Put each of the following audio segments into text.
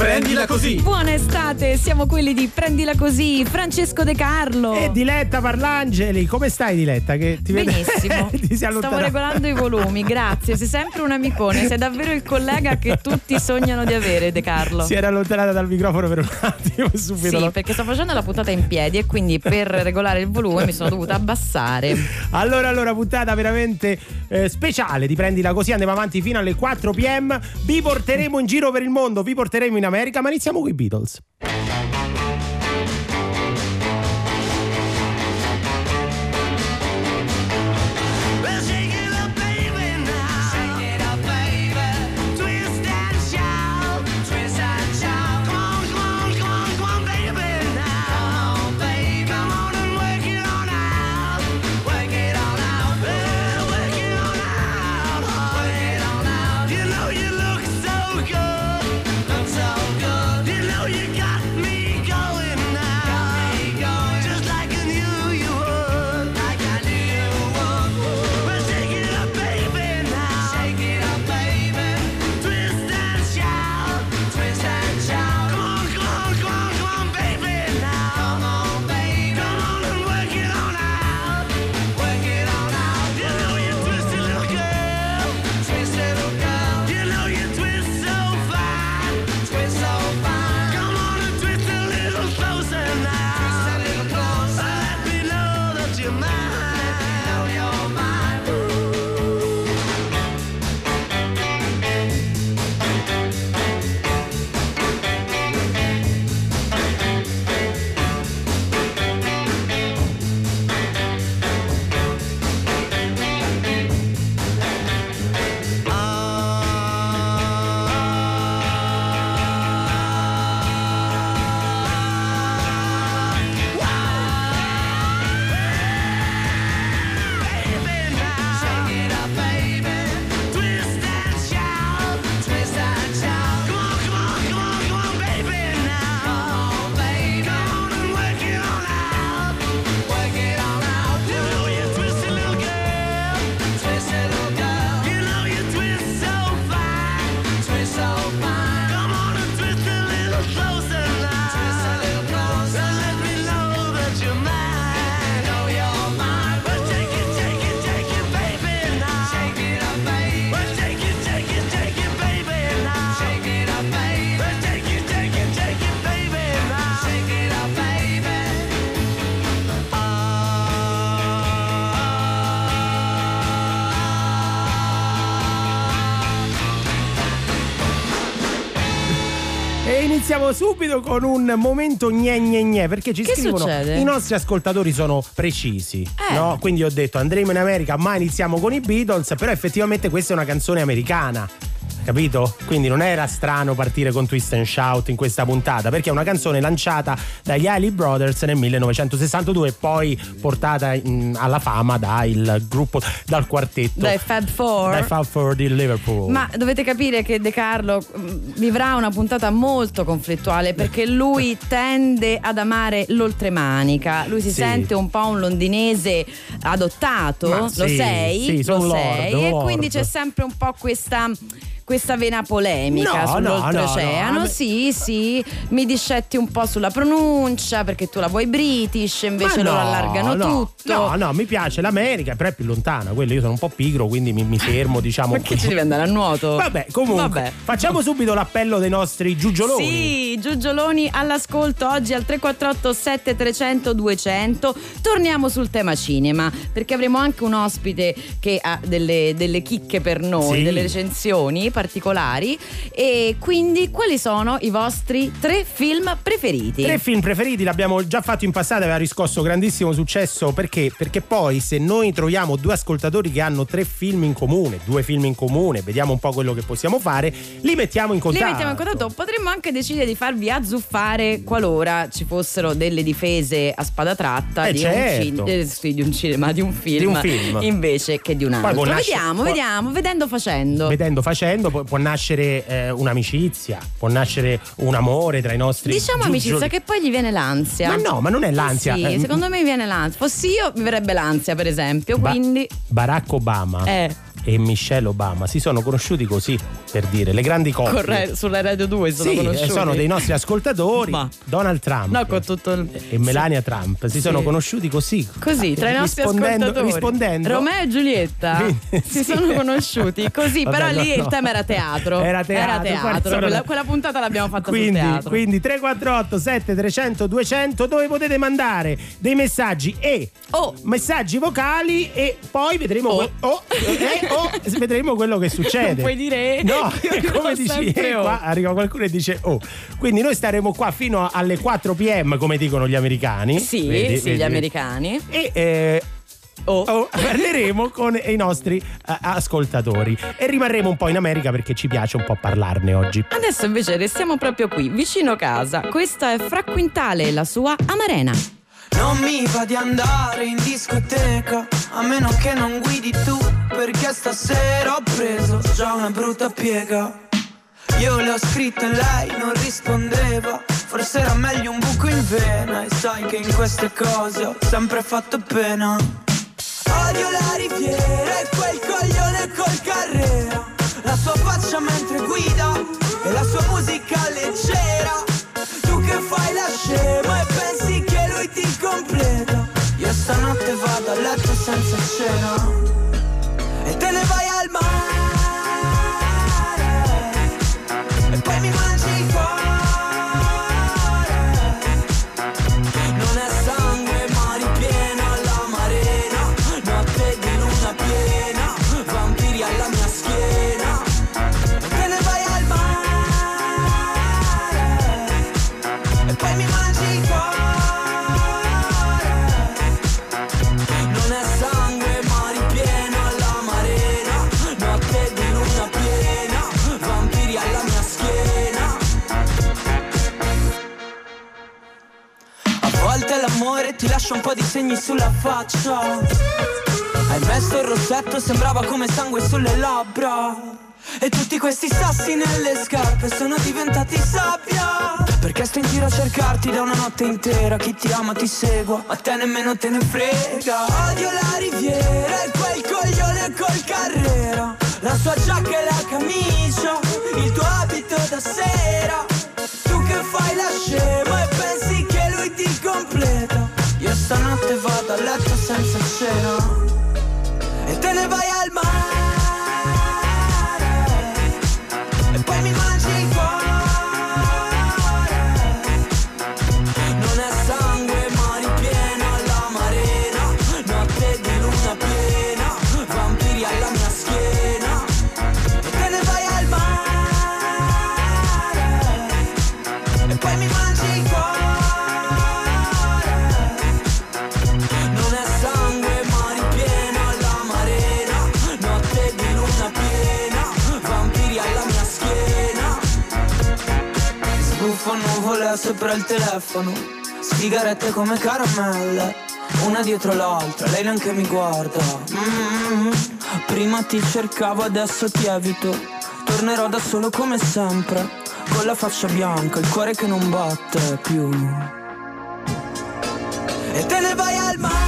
Prendila così. Buona estate, siamo quelli di Prendila così, Francesco De Carlo. E Diletta Parlangeli, come stai Diletta? Che ti vede- Benissimo. ti sei Stavo regolando i volumi, grazie. Sei sempre un amicone, sei davvero il collega che tutti sognano di avere, De Carlo. Si era allontanata dal microfono per un attimo subito. Sì, perché sto facendo la puntata in piedi e quindi per regolare il volume mi sono dovuta abbassare. Allora, allora, puntata veramente eh, speciale di Prendila Così. Andiamo avanti fino alle 4 pm. Vi porteremo in giro per il mondo, vi porteremo in America, ma iniziamo con i Beatles. Iniziamo subito con un momento gne gne gne perché ci Che scrivono succede? i nostri ascoltatori sono precisi, Eh. no? Quindi ho detto andremo in America, ma iniziamo con i Beatles, però effettivamente questa è una canzone americana. Capito? Quindi non era strano partire con Twist and Shout in questa puntata, perché è una canzone lanciata dagli Eiley Brothers nel 1962 e poi portata in- alla fama dal gruppo, dal quartetto. Dai Fab Four. dai Fab Four di Liverpool. Ma dovete capire che De Carlo mh, vivrà una puntata molto conflittuale perché lui tende ad amare l'oltremanica. Lui si Sì. sente un po' un londinese adottato, Ma lo sì, sei? sì, lo lord, sei. un e lord. quindi c'è sempre un po' questa. Questa vena polemica No, no, sull'oltreoceano, no, no, sì, sì, mi discetti un po' sulla pronuncia perché tu la vuoi british, invece loro no, allargano no, tutto. No, no, mi piace l'America, però è più lontana. Quello io sono un po' pigro, quindi mi, mi fermo, diciamo. Perché ci devi andare a nuoto? Vabbè, comunque, Vabbè. facciamo subito l'appello dei nostri giugioloni. Sì, Giugioloni all'ascolto oggi al 348 7300 200. Torniamo sul tema cinema perché avremo anche un ospite che ha delle, delle chicche per noi, Sì. delle recensioni particolari. E quindi quali sono i vostri tre film preferiti? Tre film preferiti l'abbiamo già fatto in passato, aveva riscosso grandissimo successo perché? Perché poi se noi troviamo due ascoltatori che hanno tre film in comune, due film in comune, vediamo un po' quello che possiamo fare, li mettiamo in Li contatto. mettiamo in contatto. Potremmo anche decidere di farvi azzuffare qualora ci fossero delle difese a spada tratta Eh, di, certo. un cin- eh, di un cinema, di un film, Di un film. invece che di un Poi altro. nascere- vediamo, vediamo, vedendo facendo. Vedendo facendo può, può nascere eh, un'amicizia, può nascere un amore tra i nostri Diciamo giugioli. amicizia che poi gli viene l'ansia. Ma no, ma non è l'ansia. Sì, Eh, secondo me viene l'ansia. Fossi io mi verrebbe l'ansia, per esempio. Ba- Quindi. Barack Obama Eh. E Michelle Obama si sono conosciuti così, per dire, le grandi coppie. Corre- sulla Radio 2 sono Sì, conosciuti. sono dei nostri ascoltatori. Ma- Donald Trump No, il... e Melania Trump si Sì. sono conosciuti così. Così, tra i nostri ascoltatori. rispondendo. Romeo e Giulietta si sì. sono conosciuti così, Vabbè, però no, lì il no. tema era teatro. Era teatro, teatro. guarda, Quella, quella puntata l'abbiamo fatta quindi, teatro. quindi 348 7300 200 dove potete mandare dei messaggi e Oh. messaggi vocali e poi vedremo, Oh. que- oh, eh, oh, vedremo quello che succede. Non puoi dire eh. No, come dici, eh, oh. qua arriva qualcuno e dice oh. Quindi noi staremo qua fino alle 4 pm come dicono gli americani. Sì, Vedi, sì, vedi, gli americani. E eh, Oh. oh, parleremo con i nostri eh, ascoltatori e rimarremo un po' in America perché ci piace un po' parlarne oggi. Adesso invece restiamo proprio qui, vicino casa. Questa è Fra Quintale e la sua Amarena. Non mi va di andare in discoteca A meno che non guidi tu Perché stasera ho preso già una brutta piega. Io le ho scritte e lei non rispondeva Forse era meglio un buco in vena E sai che in queste cose ho sempre fatto pena. Odio la riviera e quel coglione col carrera La sua faccia mentre guida e la sua musica leggera. Tu che fai la scema e Io stanotte vado a letto senza cena lascia un po' di segni sulla faccia. Hai messo il rossetto, sembrava come sangue sulle labbra. E tutti questi sassi nelle scarpe sono diventati sabbia. Perché sto in giro a cercarti da una notte intera. Chi ti ama ti segua, ma te nemmeno te ne frega. Odio la riviera e quel coglione col carrera. La sua giacca e la camicia, il tuo abito da sera. Tu che fai la scema stanotte vado a letto senza cena E te ne vai al mare sopra il telefono. Sigarette come caramelle Una dietro l'altra, lei neanche mi guarda. Mm, Prima ti cercavo, adesso ti evito. Tornerò da solo come sempre Con la faccia bianca, il cuore che non batte più. E te ne vai al mare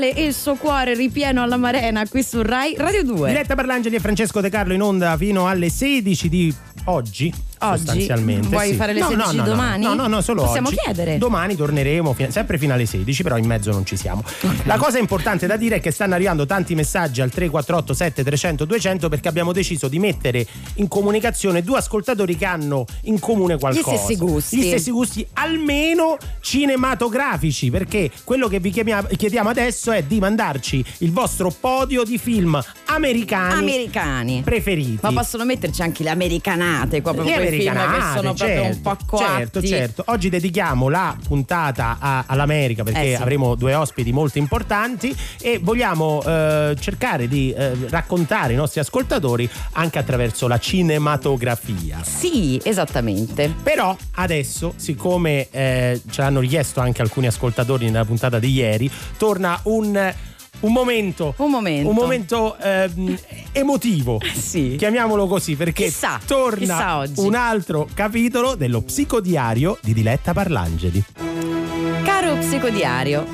Quintale e il suo cuore ripieno alla Marena qui su Rai Radio 2. Diretta Parlangeli e Francesco De Carlo in onda fino alle 16 di oggi. Oggi? Vuoi sì. fare le No, 16 no, no, domani? No, no, no, solo Possiamo oggi. chiedere. Domani torneremo fi- sempre fino alle 16, però in mezzo non ci siamo. La cosa importante da dire è che stanno arrivando tanti messaggi al 348 7300 200 perché abbiamo deciso di mettere in comunicazione due ascoltatori che hanno in comune qualcosa. stessi gusti. Gli stessi gusti almeno cinematografici, perché quello che vi chiediamo adesso è di mandarci il vostro podio di film americani Americani. preferiti. Ma possono metterci anche le americanate qua proprio Queste film che americanate, sono proprio un po' coatti. Certo, certo. Oggi dedichiamo la puntata a- all'America perché Eh sì. avremo due ospiti molto importanti e vogliamo eh, cercare di eh, raccontare ai nostri ascoltatori anche attraverso la cinematografia. Sì, esattamente. Però adesso, siccome eh, ce l'hanno richiesto anche alcuni ascoltatori nella puntata di ieri, torna un, un momento. Un momento. Un momento ehm, emotivo. Sì. Chiamiamolo così perché Chissà, torna chissà un altro capitolo dello psicodiario di Diletta Parlangeli. Caro psicodiario,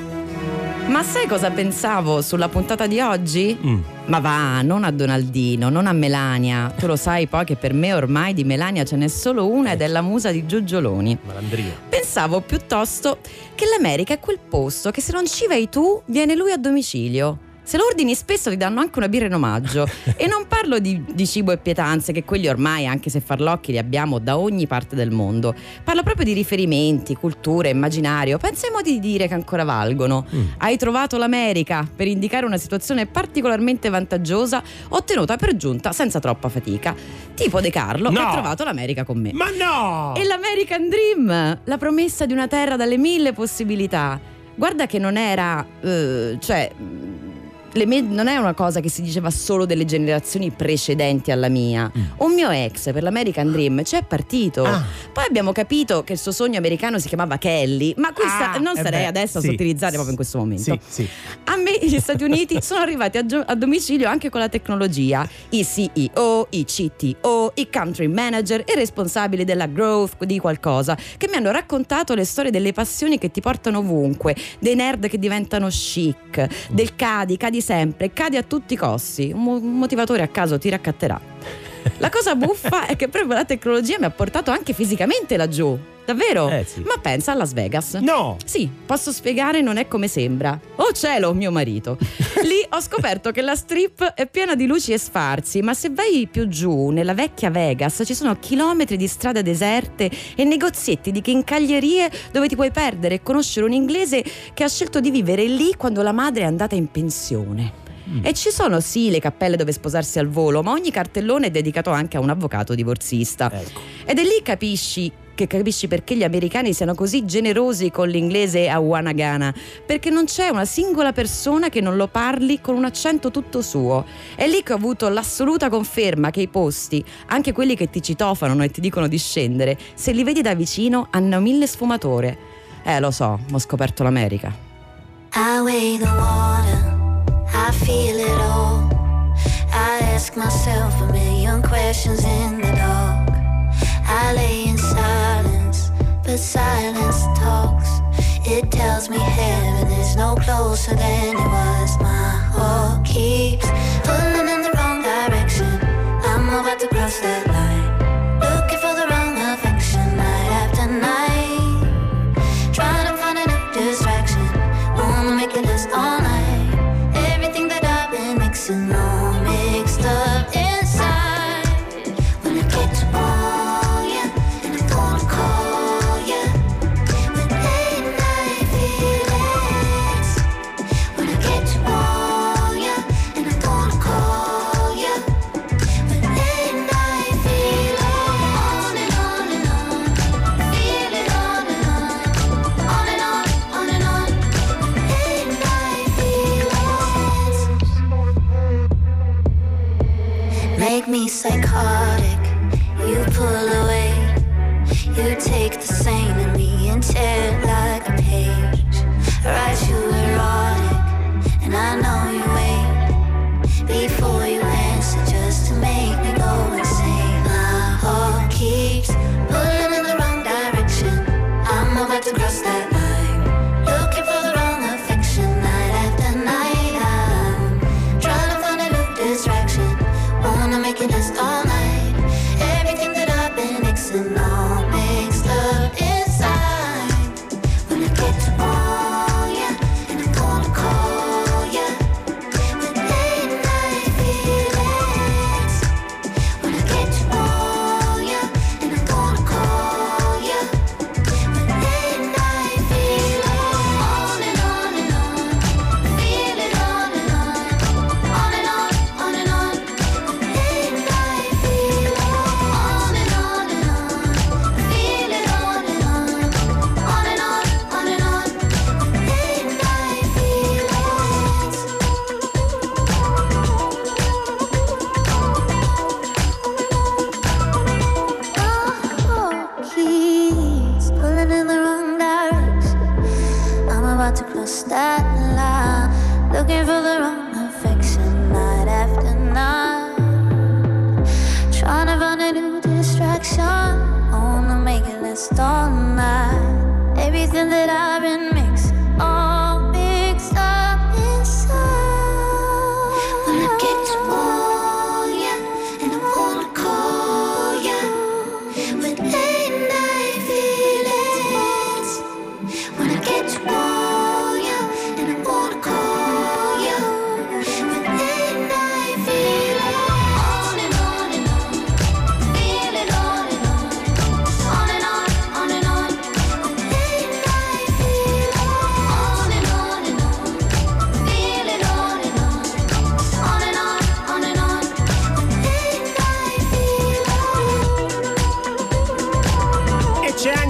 ma sai cosa pensavo sulla puntata di oggi? Mm. Ma va, non a Donaldino, non a Melania. Tu lo sai poi che per me ormai di Melania ce n'è solo una ed è la musa di Giugioloni. Malandrio. Pensavo piuttosto che l'America è quel posto che se non ci vai tu, viene lui a domicilio. Se lo ordini spesso ti danno anche una birra in omaggio. e non parlo di, di cibo e pietanze, che quelli ormai, anche se farlocchi, li abbiamo da ogni parte del mondo. Parlo proprio di riferimenti, cultura, immaginario. Pensa ai modi di dire che ancora valgono. Mm. Hai trovato l'America per indicare una situazione particolarmente vantaggiosa, ottenuta per giunta senza troppa fatica. Tipo De Carlo, che No. ha trovato l'America con me. Ma no! E l'American Dream, la promessa di una terra dalle mille possibilità. Guarda che non era, eh, cioè, mh, le me- non è una cosa che si diceva solo delle generazioni precedenti alla mia. Un mio ex per l'American Dream ci è partito. Ah. Poi abbiamo capito che il suo sogno americano si chiamava Kelly, ma questa Ah, non eh sarei beh, adesso sì. a sottilizzare proprio in questo momento. Sì, sì. A me gli Stati Uniti sono arrivati a, gio- a domicilio anche con la tecnologia. I CEO, i CTO, i country manager e responsabili della growth di qualcosa che mi hanno raccontato le storie delle passioni che ti portano ovunque, dei nerd che diventano chic, del cadi, cadi sempre, cadi a tutti i costi. Un, mo- un motivatore a caso ti raccatterà. La cosa buffa è che proprio la tecnologia mi ha portato anche fisicamente laggiù. Davvero? Eh, sì. Ma pensa a Las Vegas. No! Sì, posso spiegare, non è come sembra. Oh cielo, mio marito. Lì ho scoperto che la strip è piena di luci e sfarzi, ma se vai più giù, nella vecchia Vegas, ci sono chilometri di strade deserte e negozietti di chincaglierie dove ti puoi perdere e conoscere un inglese che ha scelto di vivere lì quando la madre è andata in pensione. E ci sono sì le cappelle dove sposarsi al volo, ma ogni cartellone è dedicato anche a un avvocato divorzista. Ecco. Ed è lì capisci che capisci perché gli americani siano così generosi con l'inglese a Wanagana, perché non c'è una singola persona che non lo parli con un accento tutto suo. È lì che ho avuto l'assoluta conferma che i posti, anche quelli che ti citofonano e ti dicono di scendere, se li vedi da vicino hanno mille sfumature. Eh, lo so, ho scoperto l'America. I weigh the water, I feel it all. I ask myself a million questions in the dark. I lay in silence, but silence talks. It tells me heaven is no closer than it was. My heart keeps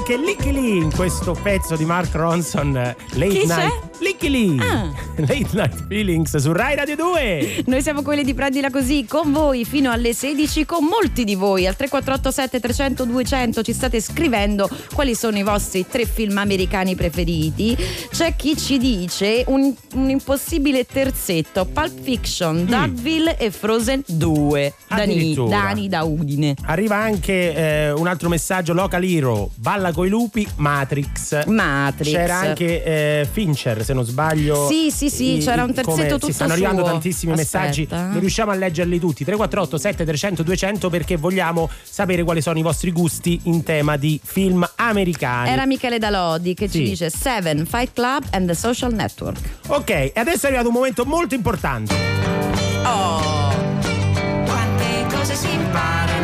E c'è anche Licky Lee in questo pezzo di Mark Ronson, eh, Late Chi c'è? Night. Licky Lee, Ah. Late Night Feelings su Rai Radio 2. Noi siamo quelli di Prendila Così con voi fino alle 16 con molti di voi al 3487 300 200 ci state scrivendo quali sono i vostri tre film americani preferiti c'è chi ci dice un, un impossibile terzetto Pulp Fiction, Dugville e Frozen 2 Dani, Mm. Dani da Udine Arriva anche eh, un altro messaggio, Local Hero, Balla coi lupi, Matrix. Matrix C'era anche eh, Fincher, se non sbaglio. Sì, sì, sì, c'era un terzetto come- tutto Si stanno arrivando suo. tantissimi Aspetta. messaggi, non riusciamo a leggerli tutti. 348 7300 200 perché vogliamo sapere quali sono i vostri gusti in tema di film americani. era Michele Dalodi che Sì. ci dice Seven, Fight Club and the Social Network Ok, e adesso è arrivato un momento molto importante. oh Quante cose si imparano,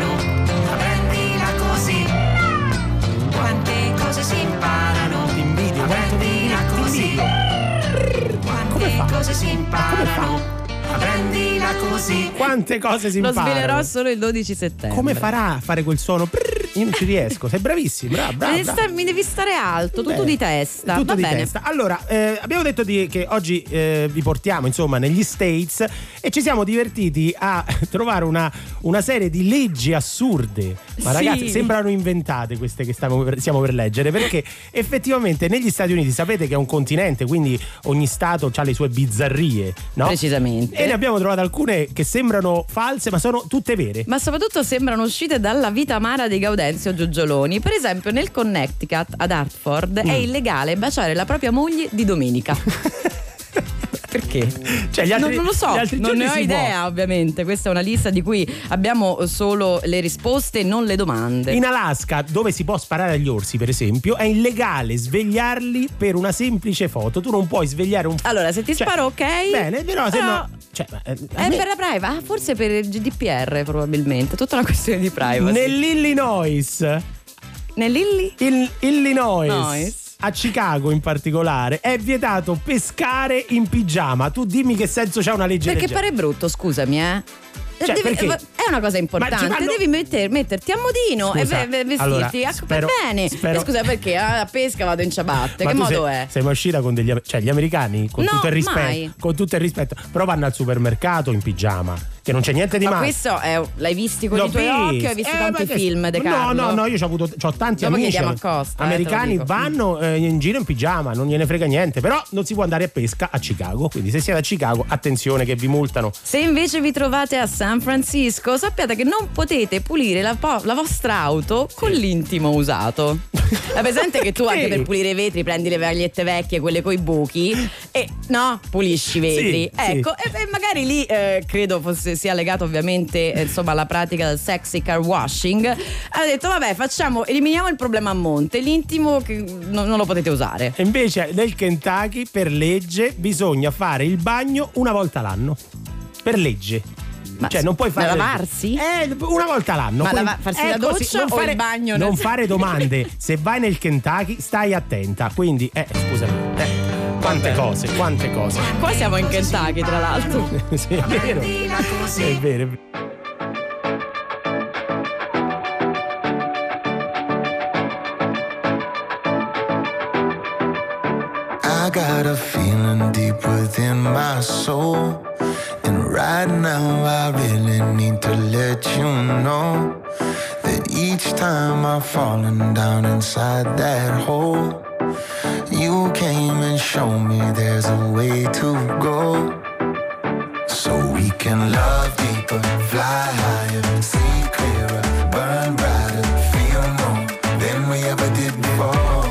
Come fa? Cose si Come imparano, fa? Prendila così. Quante cose si Lo imparano. svelerò solo il 12 settembre. Come farà a fare quel suono? Io non ci riesco. Sei bravissimo, brava, brava. Mi devi, brava. sta- mi devi stare alto, tutto Bene. di testa. Tutto Va di bene. testa. Allora, eh, abbiamo detto di- che oggi eh, vi portiamo insomma negli States e ci siamo divertiti a trovare una, una serie di leggi assurde. Ma Sì. ragazzi, sembrano inventate queste che stiamo per, stiamo per leggere perché effettivamente negli Stati Uniti sapete che è un continente, quindi ogni stato ha le sue bizzarrie, no? Precisamente. E ne abbiamo trovate alcune che sembrano false, ma sono tutte vere. Ma soprattutto sembrano uscite dalla vita amara di Gaudenzio Giugioloni. Per esempio, nel Connecticut, ad Hartford, Mm. è illegale baciare la propria moglie di domenica. Perché? Cioè, gli altri- non, non lo so, gli altri non ne ho si può. idea, ovviamente. Questa è una lista di cui abbiamo solo le risposte non le domande. In Alaska, dove si può sparare agli orsi, per esempio, è illegale svegliarli per una semplice foto. Tu non puoi svegliare un Allora, se ti Cioè, sparo, ok. Bene, però se Però- no. Cioè, eh, È me- per la privacy, ah, forse per il GDPR probabilmente, tutta una questione di privacy. Nell'Illinois, Nell'Illi? il- Illinois, Nois. A Chicago in particolare, è vietato pescare in pigiama. Tu dimmi che senso c'ha una legge Perché del pare brutto, scusami, eh. Cioè, Devi-? È una cosa importante, vanno- devi metter- metterti a modino Scusa, e ve- ve- vestirti allora, a- spero- per bene. spero- scusa, perché a pesca vado in ciabatte? Ma che modo sei, è? sei mai uscita con degli cioè gli americani con No, tutto il rispetto, con tutto il rispetto, però vanno al supermercato in pigiama, che non c'è niente di Ma male. questo è, l'hai visti con L'ho i tuoi occhi o hai visto. visto Eh, tanti che- film De No, Carlo? no, no, io ho avuto c'ho tanti Dopo amici Costa, eh, americani dico. vanno eh, in giro in pigiama, non gliene frega niente, però non si può andare a pesca a Chicago, quindi se siete a Chicago, attenzione che vi multano. Se invece vi trovate a San Francisco, sappiate che non potete pulire la, po- la vostra auto con l'intimo usato. È presente che tu anche Sì. per pulire i vetri prendi le magliette vecchie, quelle coi buchi, e no, pulisci i vetri. Sì, sì. ecco, e, e magari lì eh, credo fosse, sia legato ovviamente eh, insomma alla pratica del sexy car washing. Ha detto, vabbè, facciamo, eliminiamo il problema a monte, l'intimo che non, non lo potete usare. E invece nel Kentucky per legge bisogna fare il bagno una volta l'anno. Per legge. Ma cioè, non puoi ma fare. lavarsi? Eh, una volta l'anno. Ma Poi- lava- farsi eh, la così, doccia non o il fare, bagno Non nel- fare domande. Se vai nel Kentucky, stai attenta. Quindi, eh, scusami. Eh, quante cose, quante cose. Qua siamo in Kentucky, tra l'altro. sì, è vero. È vero. è vero. I got a feeling deep within my soul. And right now, I really need to let you know that each time I've fallen down inside that hole, You came and showed me there's a way to go. So we can love deeper, fly higher, see clearer, burn brighter, feel more than we ever did before.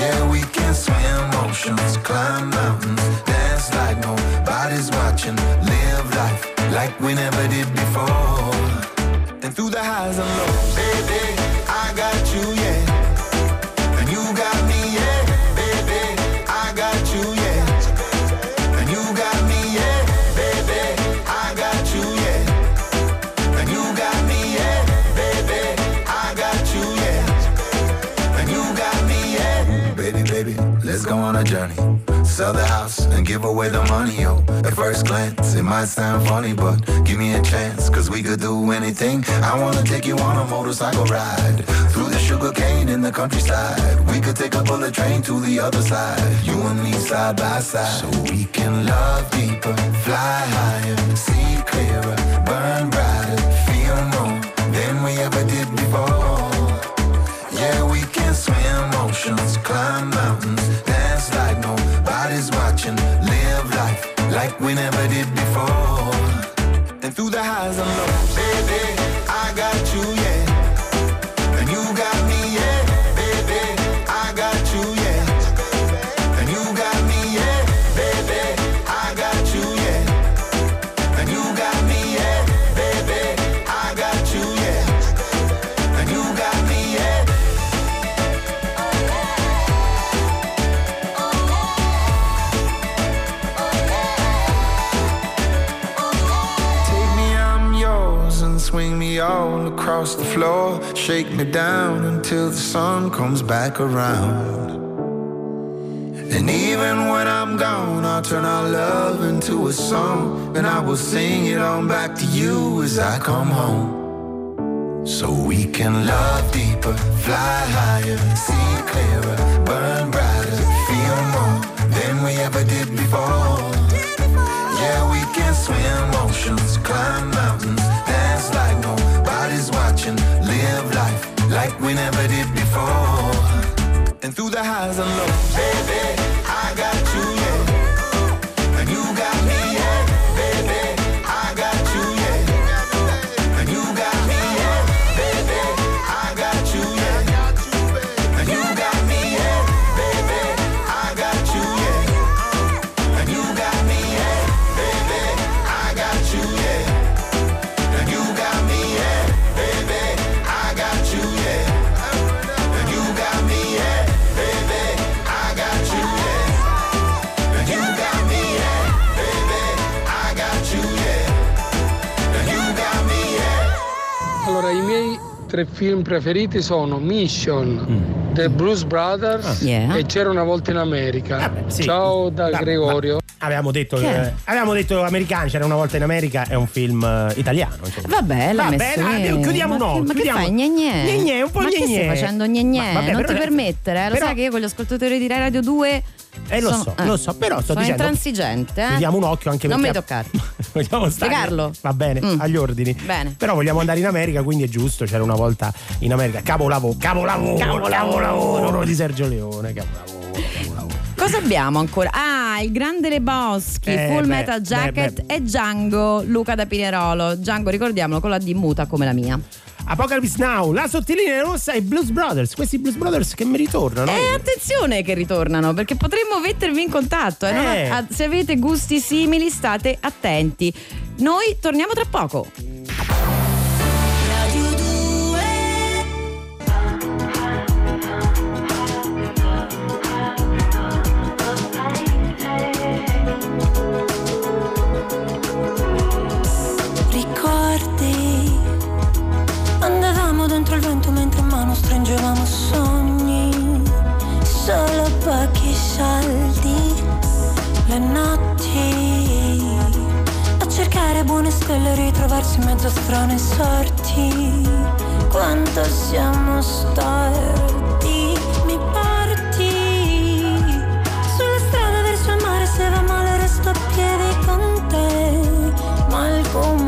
Yeah, we can swim oceans, climb mountains, dance like nobody's watching, live life like we never did before. And through the highs and lows. Sell the house and give away the money, yo. At first glance, it might sound funny, but give me a chance, cause we could do anything. I wanna take you on a motorcycle ride through the sugar cane in the countryside. We could take a bullet train to the other side. You and me side by side. So we can love deeper, fly higher, see we never did before. And through the highs and lows, baby, across the floor. Shake me down until the sun comes back around. And even when I'm gone, I'll turn our love into a song. And I will sing it on back to you as I come home. So we can love deeper, fly higher, see clearer, burn brighter, feel more than we ever did before. Yeah, we can swim oceans, climb mountains, like we never did before. And through the highs and lows, baby, I got tre film preferiti sono Mission, The Blues Brothers Yeah. e C'era una volta in America. Vabbè, sì. Ciao da Ma- Gregorio. Avevamo detto, eh, avevamo detto americani, c'era una volta in America, è un film eh, italiano. insomma. Vabbè, l'ha Vabbè, messo dai, lì. chiudiamo ma occhio, che, ma che chiudiamo- fai? Gne gne. Gne gne, un po' ma gne che gne. stai facendo gne gne? Ma vabbè, non però- ti permettere, eh? Lo però- sai che io con gli ascoltatori di Rai Radio 2 Eh, lo sono- so, lo so, però sto sono dicendo- intransigente, eh? Chiudiamo un occhio anche Non mi perché toccare. vogliamo stare Spiegarlo? va bene Mm. agli ordini Bene. però vogliamo andare in America quindi è giusto c'era una volta in America capolavoro capolavoro capolavoro di Sergio Leone capolavoro capolavoro Cosa abbiamo ancora? Ah, il grande Lebowski, Eh, Full beh, Metal beh, Jacket beh. e Django, Luca da Pinerolo. Django, ricordiamolo, con la D muta come la mia. Apocalypse Now la sottilinea rossa e Blues Brothers questi Blues Brothers che mi ritornano E attenzione che ritornano perché potremmo mettervi in contatto. eh, Eh. ah, se avete gusti simili, state attenti. Noi torniamo tra poco. Stringevamo sogni Solo pochi soldi Le notti. A cercare buone stelle ritrovarsi in mezzo a strane sorti. Quanto siamo storti Mi porti Sulla strada verso il mare Se va male resto a piedi con te Ma il comune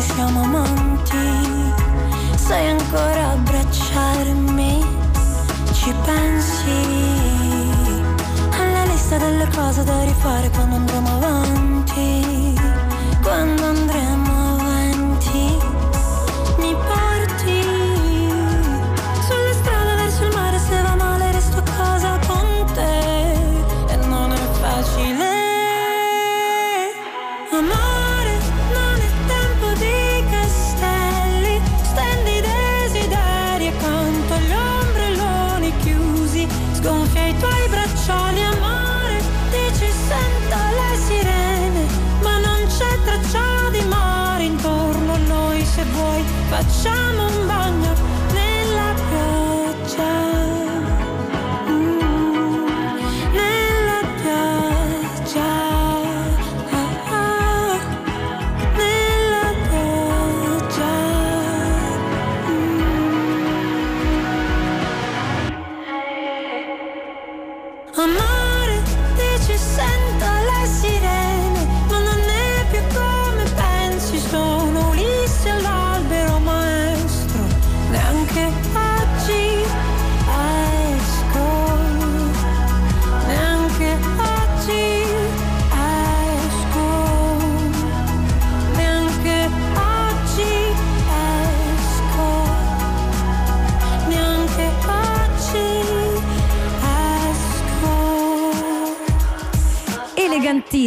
noi siamo amanti? Sai ancora abbracciarmi? Ci pensi alla lista delle cose da rifare quando andremo avanti? Quando andremo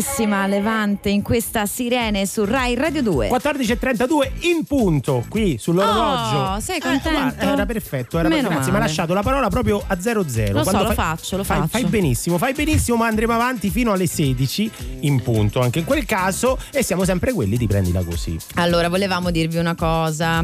Elegantissima Levante in questa sirene su Rai Radio 2. 14.32 in punto qui sull'orologio. Oh, sei Eh, contento? guarda, era perfetto, era Meno perfetto. Grazie, mi ha lasciato la parola proprio a 00. Lo so, lo fai- faccio, lo fai, faccio. Fai benissimo, fai benissimo, ma andremo avanti fino alle 16 in punto anche in quel caso e siamo sempre quelli di prendila così. Allora, volevamo dirvi una cosa.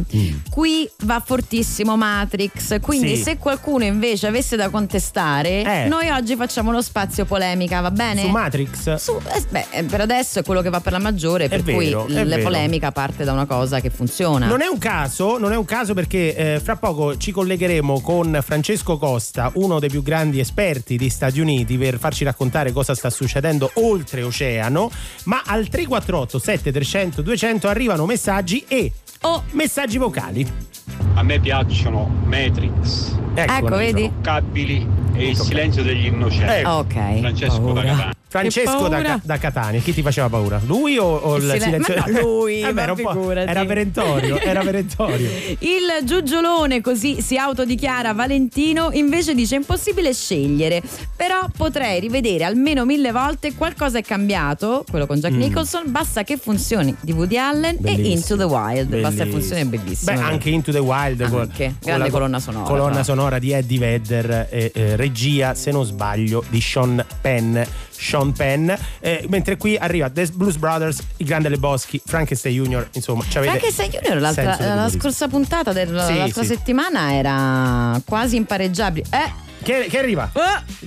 Qui va fortissimo Matrix, quindi Mm. Sì. se qualcuno invece avesse da contestare, Eh. noi oggi facciamo lo spazio polemica, va bene? Su Matrix Su- eh, beh, eh, per adesso è quello che va per la maggiore, per vero, cui la polemica parte da una cosa che funziona. Non è un caso, non è un caso perché eh, fra poco ci collegheremo con Francesco Costa, uno dei più grandi esperti di Stati Uniti, per farci raccontare cosa sta succedendo oltre oceano. Ma al 348 7300 200 arrivano messaggi e Oh. messaggi vocali. A me piacciono Matrix, Ecco, vedi? Cabili e il silenzio degli innocenti. Ecco. Ok. Francesco da paura. Catania. Francesco da, da Catania, chi ti faceva paura? Lui o, o Il il, silen- silenzio? ma no, lui, Eh beh, era, era perentorio, era perentorio. Il giugiolone, così si autodichiara Valentino, invece dice impossibile scegliere, però potrei rivedere almeno mille volte qualcosa è cambiato, quello con Jack Mm. Nicholson, basta che funzioni di Woody Allen e Bellissimo. Into the Wild, basta che Bellissimo. funzioni è bellissimo. Beh, anche Into the Wild con- Anche. con Grande la colonna sonora, Colonna sonora di Eddie Vedder, e, eh, regia, se non sbaglio, di Sean Penn. Sean Penn. Eh, mentre qui arriva The Blues Brothers, il grande Lebowski, Frankenstein Junior, insomma, Frankenstein Junior la scorsa puntata dell'altra sì. settimana era quasi impareggiabile. Eh, Che, che arriva?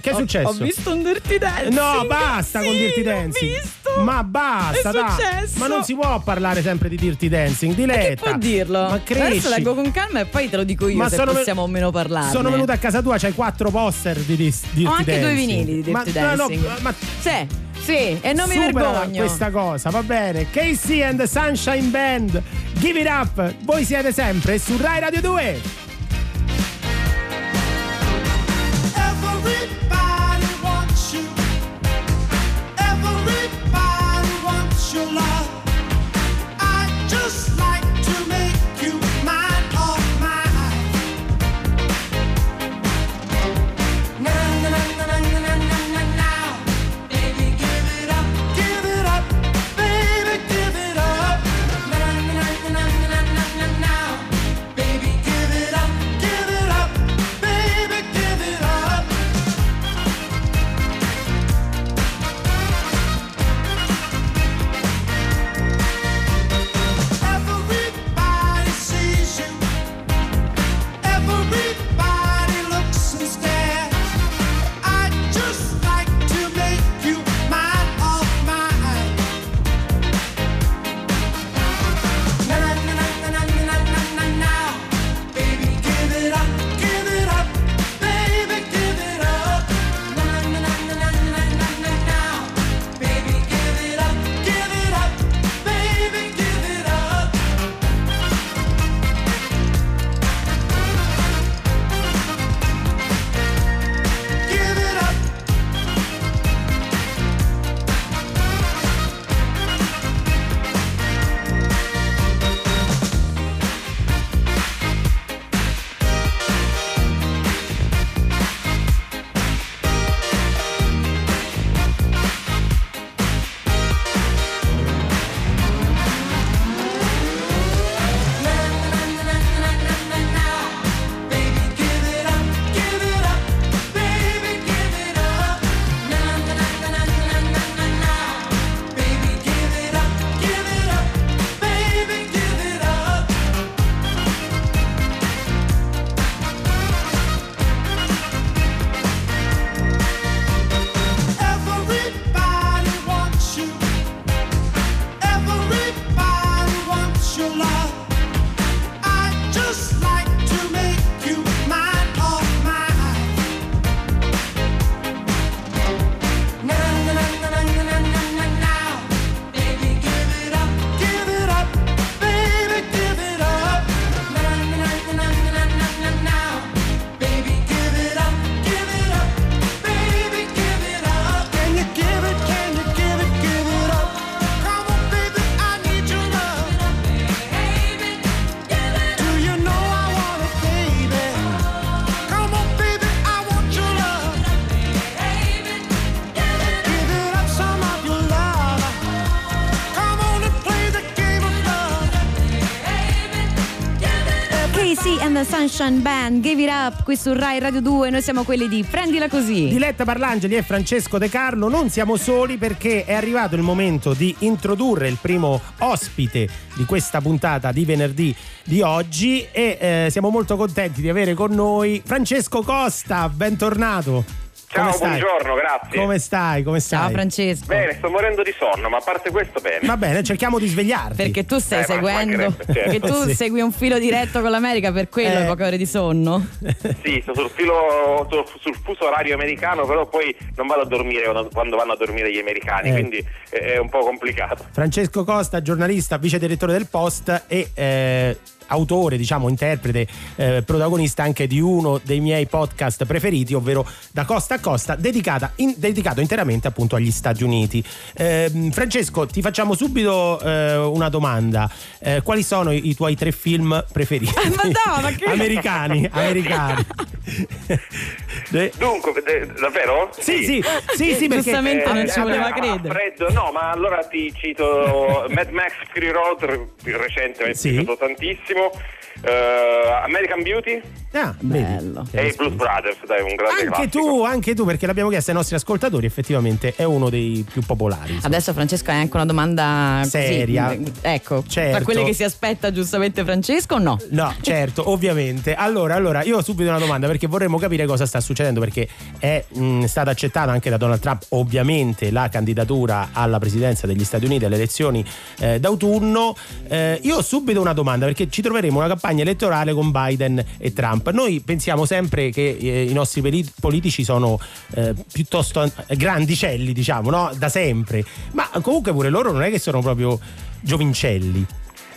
Che è ho- successo? Ho visto un Dirty Dancing. No, basta con Sì, Dirty l'ho Dancing. visto. Ma basta, È successo. Ma non si può parlare sempre di Dirty Dancing, Che diletta. può dirlo? Ma cresci. Adesso leggo con calma e poi te lo dico io Ma se sono possiamo o meno parlare. Sono venuta a casa tua, c'hai quattro poster di dis- Dirty Ho anche due Dancing. vinili di Dirty ma, no, Dancing. No, ma Sì, sì, e non mi Superala vergogno. questa cosa, va bene. Casey and the Sunshine Band, Give It Up. Voi siete sempre su Rai Radio 2. Sunshine Band, Give It Up qui su Rai Radio 2. Noi siamo quelli di Prendila Così. Diletta Parlangeli e Francesco De Carlo non siamo soli perché è arrivato il momento di introdurre il primo ospite di questa puntata di venerdì di oggi e eh, siamo molto contenti di avere con noi Francesco Costa, bentornato. Ciao, Come stai? buongiorno, grazie. Come stai? Come stai? Ciao Francesco. Bene, sto morendo di sonno, ma a parte questo bene. Va bene, cerchiamo di svegliarti. Perché tu stai Eh, ma seguendo, mancherebbe, certo. perché tu Sì. segui un filo diretto con l'America, per quello Eh. poche ore di sonno. Sì, sto sul filo sul, sul fuso orario americano, però poi non vado a dormire quando, quando vanno a dormire gli americani, Eh. quindi è, è un po' complicato. Francesco Costa, giornalista, vice direttore del Post e eh, autore, diciamo, interprete, eh, protagonista anche di uno dei miei podcast preferiti, ovvero Da Costa a Costa, dedicata in- dedicato interamente appunto agli Stati Uniti. Ehm, Francesco, ti facciamo subito eh, una domanda. Eh, quali sono i, i tuoi tre film preferiti? ma no, ma che- americani, americani. De- Dunque, de- davvero? sì, sì, sì, sì, perché Giustamente non ci eh, voleva ah, credere. Freddo, no, ma allora ti cito Mad Max Fury Road, il recente, mi è Sì. piaciuto tantissimo. Lugo eh, American Beauty Ah. Bello. e i Blues Brothers, dai, un grande Anche classico. tu, anche tu, perché l'abbiamo chiesto ai nostri ascoltatori, effettivamente è uno dei più popolari. insomma. Adesso Francesco hai anche una domanda così, Seria. ecco, Certo. tra quelle che si aspetta giustamente Francesco o no? No, certo, ovviamente. Allora, allora, io ho subito una domanda perché vorremmo capire cosa sta succedendo perché è mh, stata accettata anche da Donald Trump ovviamente la candidatura alla presidenza degli Stati Uniti alle elezioni eh, d'autunno. Eh, io ho subito una domanda perché ci troveremo una campagna elettorale con Biden e Trump. Noi pensiamo sempre che eh, i nostri politici sono eh, piuttosto an- grandicelli, diciamo, no? Da sempre. Ma comunque pure loro non è che sono proprio giovincelli.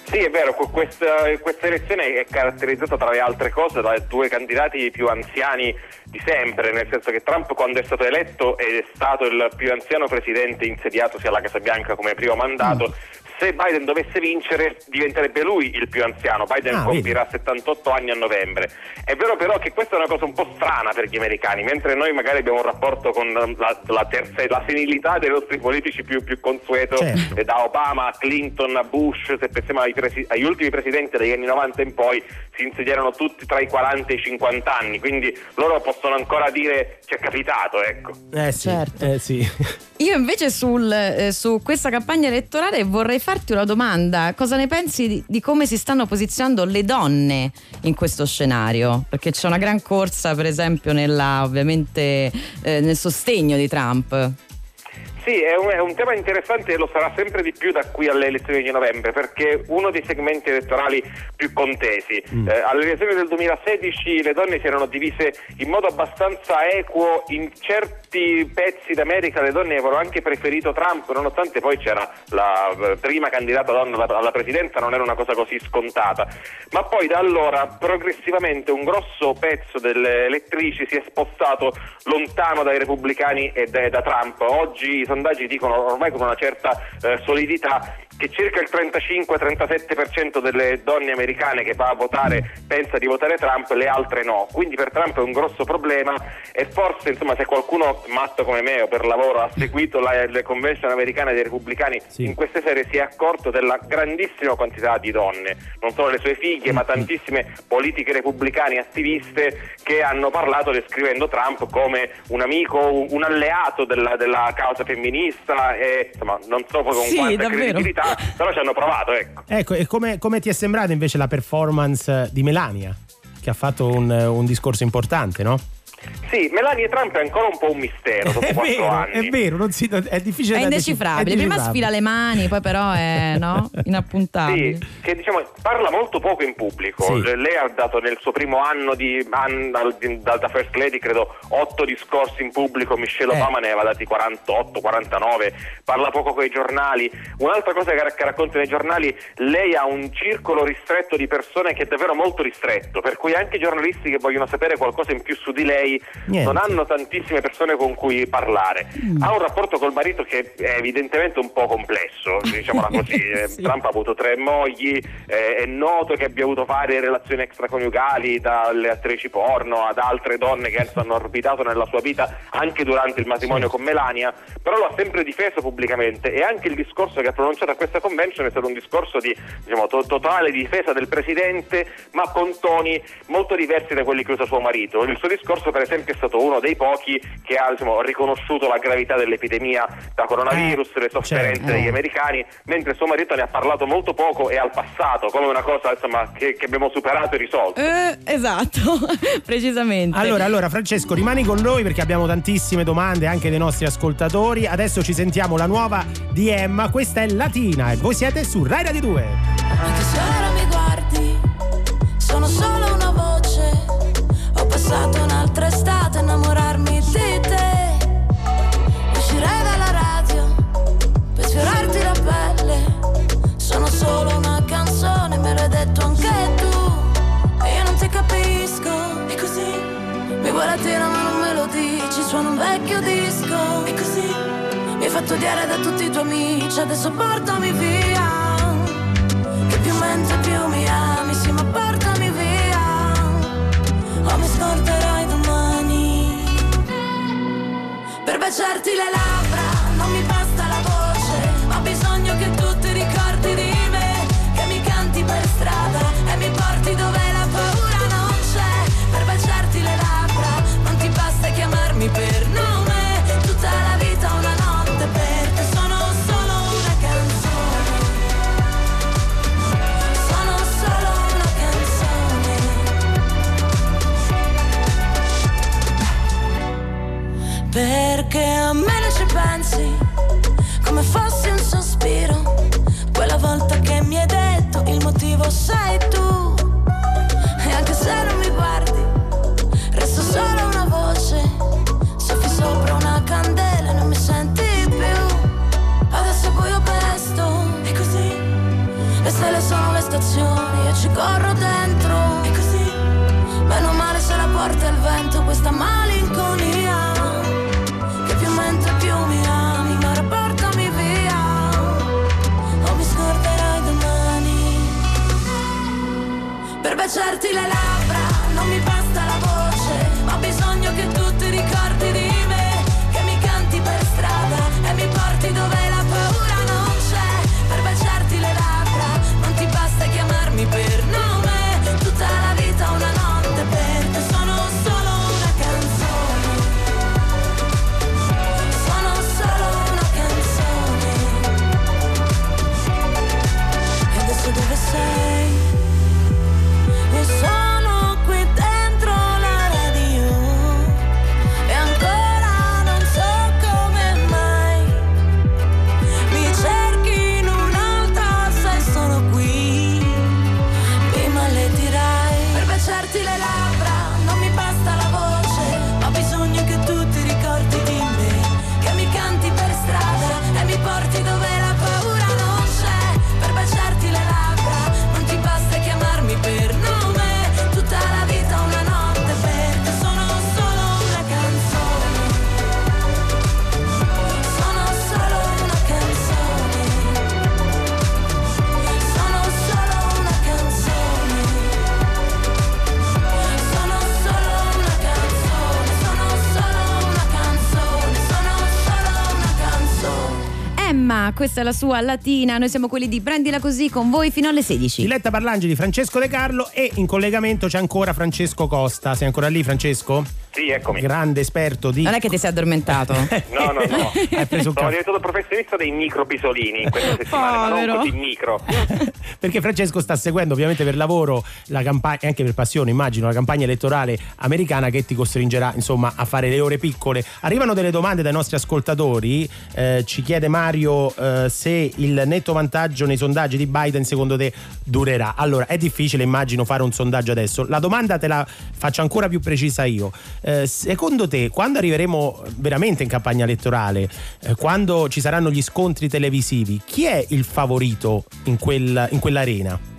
Sì, è vero, que- questa, questa elezione è caratterizzata tra le altre cose da due candidati più anziani di sempre, nel senso che Trump quando è stato eletto è stato il più anziano presidente insediatosi alla Casa Bianca come primo mandato. Se Biden dovesse vincere diventerebbe lui il più anziano, Biden Ah, compirà 78 anni a novembre. È vero però che questa è una cosa un po' strana per gli americani, mentre noi magari abbiamo un rapporto con la, la terza, la senilità dei nostri politici più, più consueto, Certo. da Obama a Clinton a Bush, se pensiamo ai presi- agli ultimi presidenti degli anni 90 in poi, si insediarono tutti tra i 40 e i 50 anni, quindi loro possono ancora dire ci è capitato, ecco. Eh sì, Certo. eh sì. Io invece sul, eh, su questa campagna elettorale vorrei farti una domanda. Cosa ne pensi di, di come si stanno posizionando le donne in questo scenario? Perché c'è una gran corsa, per esempio, nella, ovviamente, eh, nel sostegno di Trump. Sì, è un, è un tema interessante e lo sarà sempre di più da qui alle elezioni di novembre, perché uno dei segmenti elettorali più contesi. Mm. Eh, alle elezioni del 2016 le donne si erano divise in modo abbastanza equo, in certi pezzi d'America le donne avevano anche preferito Trump, nonostante poi c'era la eh, prima candidata donna alla, presidenza, non era una cosa così scontata. Ma poi da allora progressivamente un grosso pezzo delle elettrici si è spostato lontano dai repubblicani e da, da Trump. Oggi sondaggi dicono ormai con una certa eh, solidità che circa il 35-37% delle donne americane che va a votare pensa di votare Trump, le altre no. Quindi per Trump è un grosso problema e forse insomma se qualcuno matto come me o per lavoro ha seguito la- le convention americane dei repubblicani Sì. in queste serie si è accorto della grandissima quantità di donne, non solo le sue figlie ma tantissime politiche repubblicane attiviste che hanno parlato descrivendo Trump come un amico, un alleato della, della causa femminista e insomma non so con Sì, quanta davvero. credibilità, però ci hanno provato, ecco. Ecco, e come, come ti è sembrata invece la performance di Melania? Che ha fatto un, un discorso importante, no? Sì, Melania Trump è ancora un po' un mistero dopo È quattro vero, anni. è vero, non si- è difficile È da indecifrabile. decif- è Prima sfila le mani, poi però è no? inappuntabile. Sì, che diciamo parla molto poco in pubblico. Sì. Le- Lei ha dato nel suo primo anno di, da, First Lady, credo, otto discorsi in pubblico. Michelle Eh. Obama ne aveva dati 48, 49. Parla poco con i giornali. Un'altra cosa che, che racconta nei giornali, lei ha un circolo ristretto di persone che è davvero molto ristretto, per cui anche i giornalisti che vogliono sapere qualcosa in più su di lei Niente. non hanno tantissime persone con cui parlare. Mm. Ha un rapporto col marito che è evidentemente un po' complesso, diciamola così. Eh, Sì. Trump ha avuto tre mogli, eh, è noto che abbia avuto varie relazioni extraconiugali dalle attrici porno ad altre donne che hanno orbitato nella sua vita anche durante il matrimonio con Melania, però lo ha sempre difeso pubblicamente e anche il discorso che ha pronunciato a questa convention è stato un discorso di diciamo, to- totale difesa del presidente, ma con toni molto diversi da quelli che usa suo marito. Il suo discorso, per esempio, è stato uno dei pochi che ha diciamo, riconosciuto la gravità dell'epidemia da coronavirus, le sofferenze certo. degli americani, mentre suo marito ne ha parlato molto poco e al passato, come una cosa insomma, che, che abbiamo superato e risolto. Eh, esatto, precisamente. Allora, allora, Francesco, rimani con noi perché abbiamo tantissime domande anche dei nostri ascoltatori. Adesso ci sentiamo la nuova di Emma. Questa è Latina e voi siete su Rai Radio 2. Anche se ora mi guardi, sono solo una voce. Ho passato sfiorarti la pelle. Sono solo una canzone, me l'hai detto anche tu. E io non ti capisco. E così mi vuoi latina ma non me lo dici. Suona un vecchio disco. E così mi hai fatto odiare da tutti i tuoi amici. Adesso portami via. Che più mentre più mi ami, questa è la sua latina. Noi siamo quelli di Prendila così con voi fino alle 16. Diletta Parlangi di Francesco De Carlo e in collegamento c'è ancora Francesco Costa. Sei ancora lì, Francesco? Sì, eccomi. Grande esperto di. Non è che ti sei addormentato? No, no, no. Hai preso un Sono diventato professionista dei micropisolini in questa settimana, ma Povero. non così micro. Perché Francesco sta seguendo ovviamente per lavoro la campagna, e anche per passione immagino, la campagna elettorale americana che ti costringerà insomma a fare le ore piccole. Arrivano delle domande dai nostri ascoltatori, Eh, ci chiede Mario eh, se il netto vantaggio nei sondaggi di Biden secondo te durerà. Allora è difficile immagino fare un sondaggio adesso, la domanda te la faccio ancora più precisa io. Eh, secondo te quando arriveremo veramente in campagna elettorale, eh, quando ci saranno gli scontri televisivi, chi è il favorito in, quel- in quell'arena?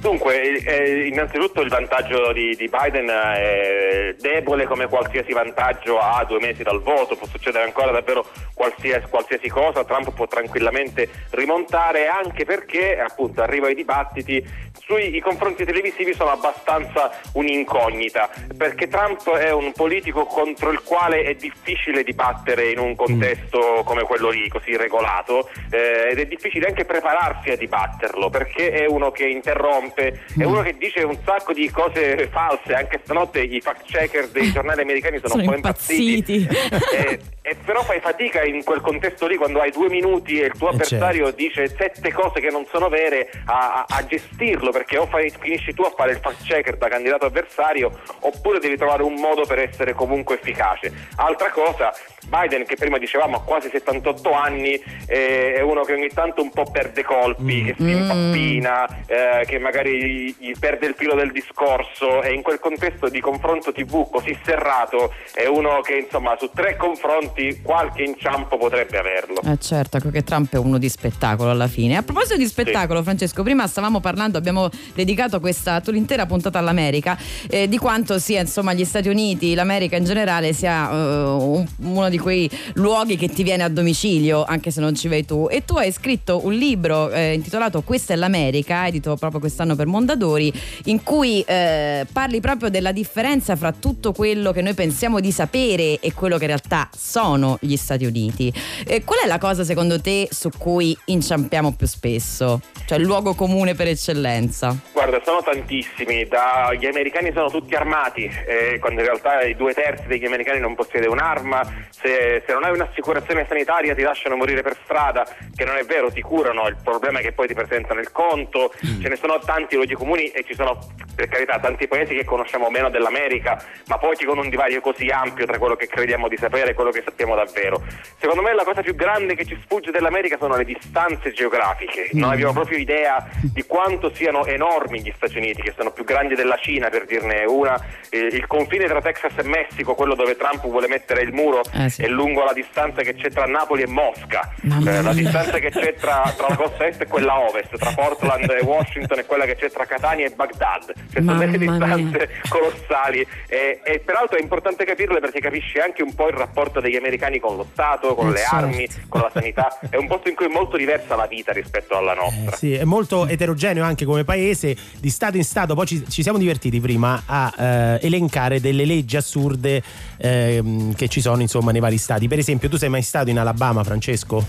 Dunque, eh, innanzitutto il vantaggio di, di Biden è debole come qualsiasi vantaggio a due mesi dal voto, può succedere ancora davvero qualsiasi, qualsiasi cosa, Trump può tranquillamente rimontare anche perché appunto arriva ai dibattiti sui i confronti televisivi sono abbastanza un'incognita, perché Trump è un politico contro il quale è difficile dibattere in un contesto come quello lì, così regolato, eh, ed è difficile anche prepararsi a dibatterlo, perché è uno che interrompe, è uno che dice un sacco di cose false, anche stanotte i fact checker dei giornali americani sono, Sono un po' impazziti. Eh, e però fai fatica in quel contesto lì quando hai due minuti e il tuo Eh, avversario dice sette cose che non sono vere a, a- a gestirlo perché o fai- finisci tu a fare il fact checker da candidato avversario oppure devi trovare un modo per essere comunque efficace. Altra cosa, Biden che prima dicevamo ha quasi 78 anni eh, è uno che ogni tanto un po' perde colpi, che si impappina, eh, che magari gli perde il filo del discorso e in quel contesto di confronto tv così serrato è uno che insomma su tre confronti qualche inciampo potrebbe averlo. Eh certo, ecco che Trump è uno di spettacolo alla fine. A proposito di spettacolo, Francesco, prima stavamo parlando, abbiamo dedicato questa l'intera puntata all'America, eh, di quanto sia insomma gli Stati Uniti, l'America in generale sia un- uno di quei luoghi che ti viene a domicilio, anche se non ci vai tu. E tu hai scritto un libro eh, intitolato Questa è l'America, edito proprio quest'anno per Mondadori, in cui eh, parli proprio della differenza fra tutto quello che noi pensiamo di sapere e quello che in realtà sono gli Stati Uniti. Eh, qual è la cosa secondo te su cui inciampiamo più spesso? Cioè il luogo comune per eccellenza? Guarda, sono tantissimi, da- gli americani sono tutti armati, eh, quando in realtà i due terzi degli americani non possiede un'arma, se, se non hai un'assicurazione sanitaria ti lasciano morire per strada, che non è vero, ti curano, il problema è che poi ti presentano il conto, ce ne sono tanti luoghi comuni e ci sono per carità tanti paesi che conosciamo meno dell'America, ma poi con un divario così ampio tra quello che crediamo di sapere e quello che sappiamo davvero. Secondo me la cosa più grande che ci sfugge dell'America sono le distanze geografiche, non abbiamo proprio idea di quanto siano enormi gli Stati Uniti, che sono più grandi della Cina per dirne una. Eh, il confine tra Texas e Messico, quello dove Trump vuole mettere il muro, Eh, sì. è lungo la distanza che c'è tra Napoli e Mosca. Eh, la distanza che c'è tra, tra la costa est e quella ovest, tra Portland e Washington e quella che c'è tra Catania e Baghdad. Cioè, sono delle distanze colossali e, e peraltro è importante capirle perché capisci anche un po' il rapporto degli americani con lo Stato, con Eh, le certo. armi, con la sanità. È un posto in cui è molto diversa la vita rispetto alla nostra. Eh, sì, è molto eterogeneo anche come paese, di stato in stato. Poi ci, ci siamo divertiti prima a eh, elencare delle leggi assurde ehm, che ci sono insomma nei vari stati. Per esempio, tu sei mai stato in Alabama, Francesco?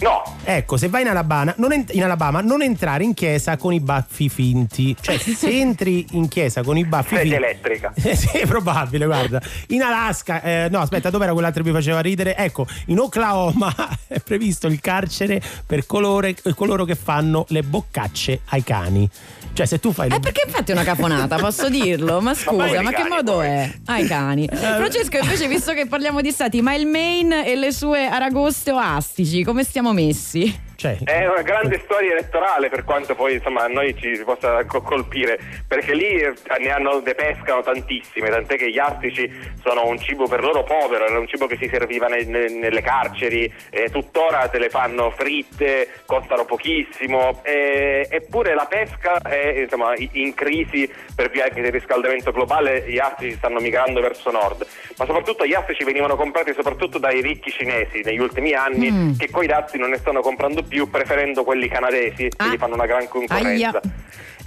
No, Ecco, se vai in Alabama, non, ent- in Alabama, non entrare in chiesa con i baffi finti. Cioè, se entri in chiesa con i baffi sedia finti. elettrica. Eh, sì, è probabile, guarda. In Alaska, eh, no, aspetta, dov'era quell'altro che mi faceva ridere? Ecco, in Oklahoma è previsto il carcere per colore- coloro che fanno le boccacce ai cani. Cioè, se tu fai le Eh perché infatti è una caponata, posso dirlo? Ma scusa, ma di che modo poi. è? Ai cani. Francesco, invece, visto che parliamo di stati, ma il Maine e le sue aragoste o astici, come stiamo messi? Cioè, È una grande storia elettorale per quanto poi insomma a noi ci possa co- colpire, perché lì eh, ne hanno, ne pescano tantissime, tant'è che gli astici sono un cibo per loro povero, era un cibo che si serviva ne- ne- nelle carceri, e tuttora te le fanno fritte, costano pochissimo, e- eppure la pesca è insomma, in crisi per via del riscaldamento globale, gli astici stanno migrando verso nord, ma soprattutto gli astici venivano comprati soprattutto dai ricchi cinesi negli ultimi anni, Mm. che coi dazi non ne stanno comprando più preferendo quelli canadesi che Ah. gli fanno una gran concorrenza. Aia.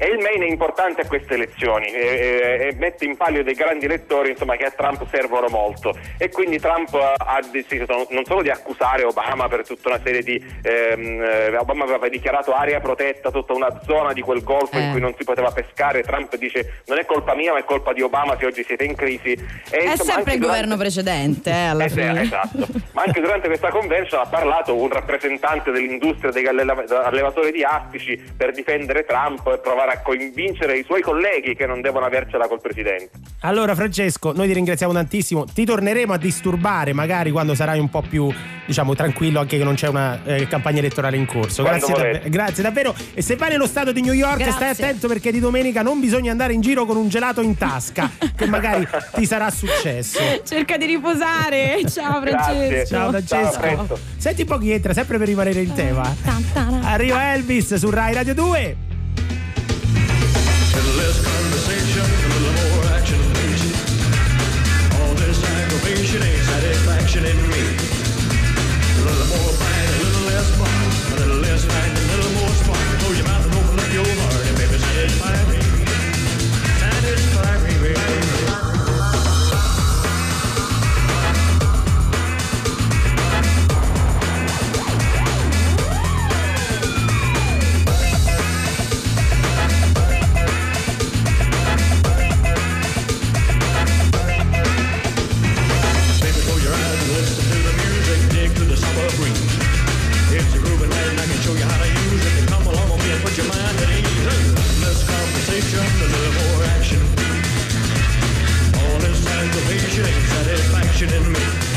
E il Maine è importante a queste elezioni e, e- mette in palio dei grandi elettori insomma, che a Trump servono molto e quindi Trump ha deciso non solo di accusare Obama per tutta una serie di ehm, eh, Obama aveva dichiarato area protetta tutta una zona di quel golfo Eh. in cui non si poteva pescare Trump dice non è colpa mia ma è colpa di Obama se oggi siete in crisi e, È insomma, sempre il durante- governo precedente, eh, alla eh fine. esatto. Ma anche durante questa convention ha parlato un rappresentante dell'industria degli alleva- allevatori di astici per difendere Trump e provare a convincere i suoi colleghi che non devono avercela col presidente. allora, Francesco, noi ti ringraziamo tantissimo. Ti torneremo a disturbare magari quando sarai un po' più, diciamo, tranquillo, anche che non c'è una eh, campagna elettorale in corso. Grazie, davvero- grazie davvero. E se vai nello stato di New York, Grazie. stai attento perché di domenica non bisogna andare in giro con un gelato in tasca, che magari ti sarà successo. Cerca di riposare. Ciao Grazie. Francesco. Ciao Francesco. Ciao. Senti un po' chi entra, sempre per rimanere in tema. Arriva Elvis su Rai Radio 2. action in me. passion in me.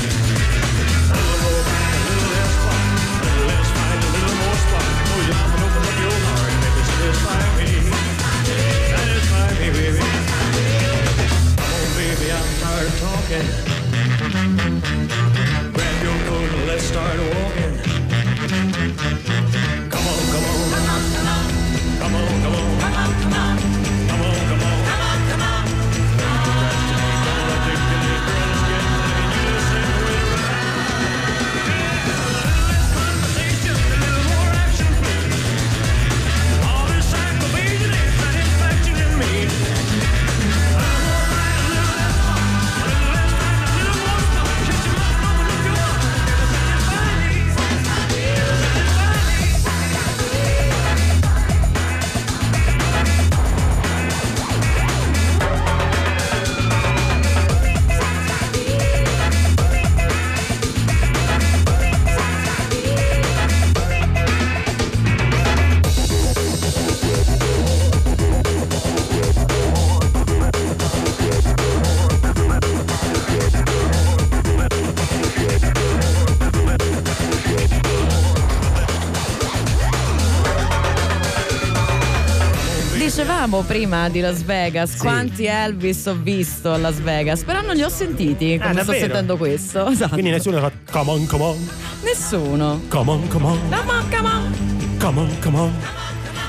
Dicevamo prima di Las Vegas quanti Elvis ho visto a Las Vegas, però non li ho sentiti come sto Ah, davvero? sentendo questo. Esatto. Quindi nessuno fa come on, come on, Nessuno. come on, come on, Come on, come on. come on, come on.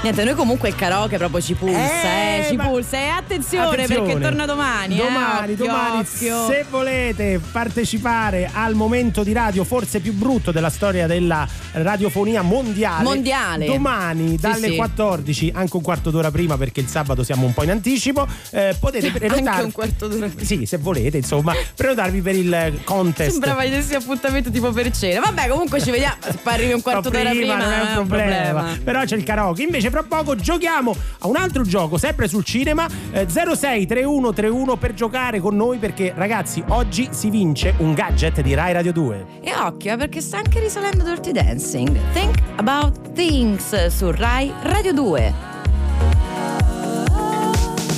Niente, noi comunque il karaoke proprio ci pulsa, eh, Eh, ci pulsa. E attenzione, Attenzione. perché torna domani. Domani, eh, occhio, domani, occhio. se volete partecipare al momento di radio forse più brutto della storia della radiofonia mondiale. Mondiale. Domani Sì, dalle sì. 14, anche un quarto d'ora prima perché il sabato siamo un po' in anticipo, eh, potete prenotarvi. Anche un quarto d'ora prima. Sì, se volete, insomma, prenotarvi per il contest. Sembrava gli stessi appuntamento tipo per cena. Vabbè, comunque ci vediamo. Se poi arrivi un quarto d'ora prima, non è un problema. Però c'è il karaoke. Invece, fra poco giochiamo a un altro gioco, sempre sul cinema. eh, 063131 per giocare con noi. Perché, ragazzi, oggi si vince un gadget di Rai Radio 2. E occhio, eh, perché sta anche risalendo Dirty Dancing. Think about things su Rai Radio 2.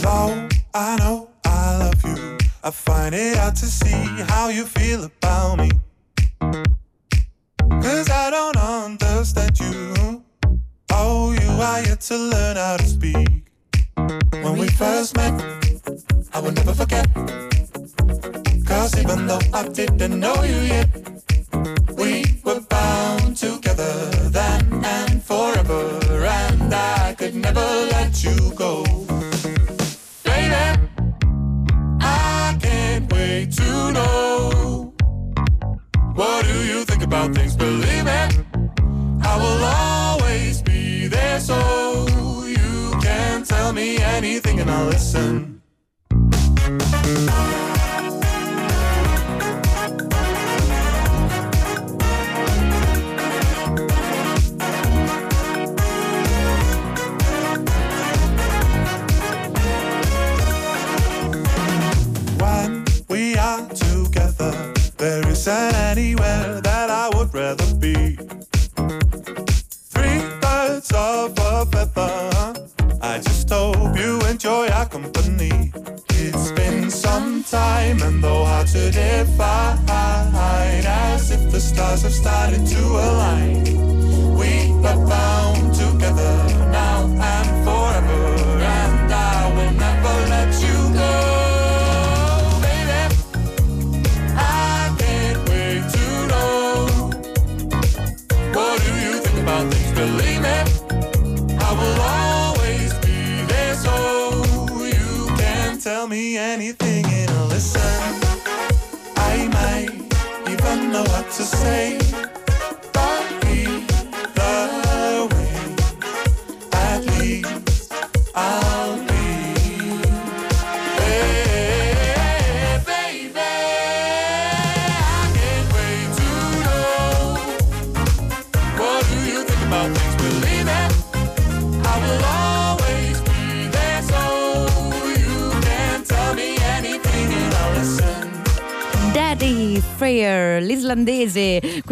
Though I know I love you, I find it hard to see how you feel about me. Cause I don't understand you. Oh, you are yet to learn how to speak. When we first met, I will never forget. Cause even though I didn't know you yet, we were bound together then and forever. And I could never let you go. Baby, I can't wait to know. What do you think about things? Believe I will always be there so you can tell me anything and I'll listen. Isn't anywhere that I would rather be. Three birds of a feather. I just hope you enjoy our company. It's been some time, and though hard to define, as if the stars have started to align. We are bound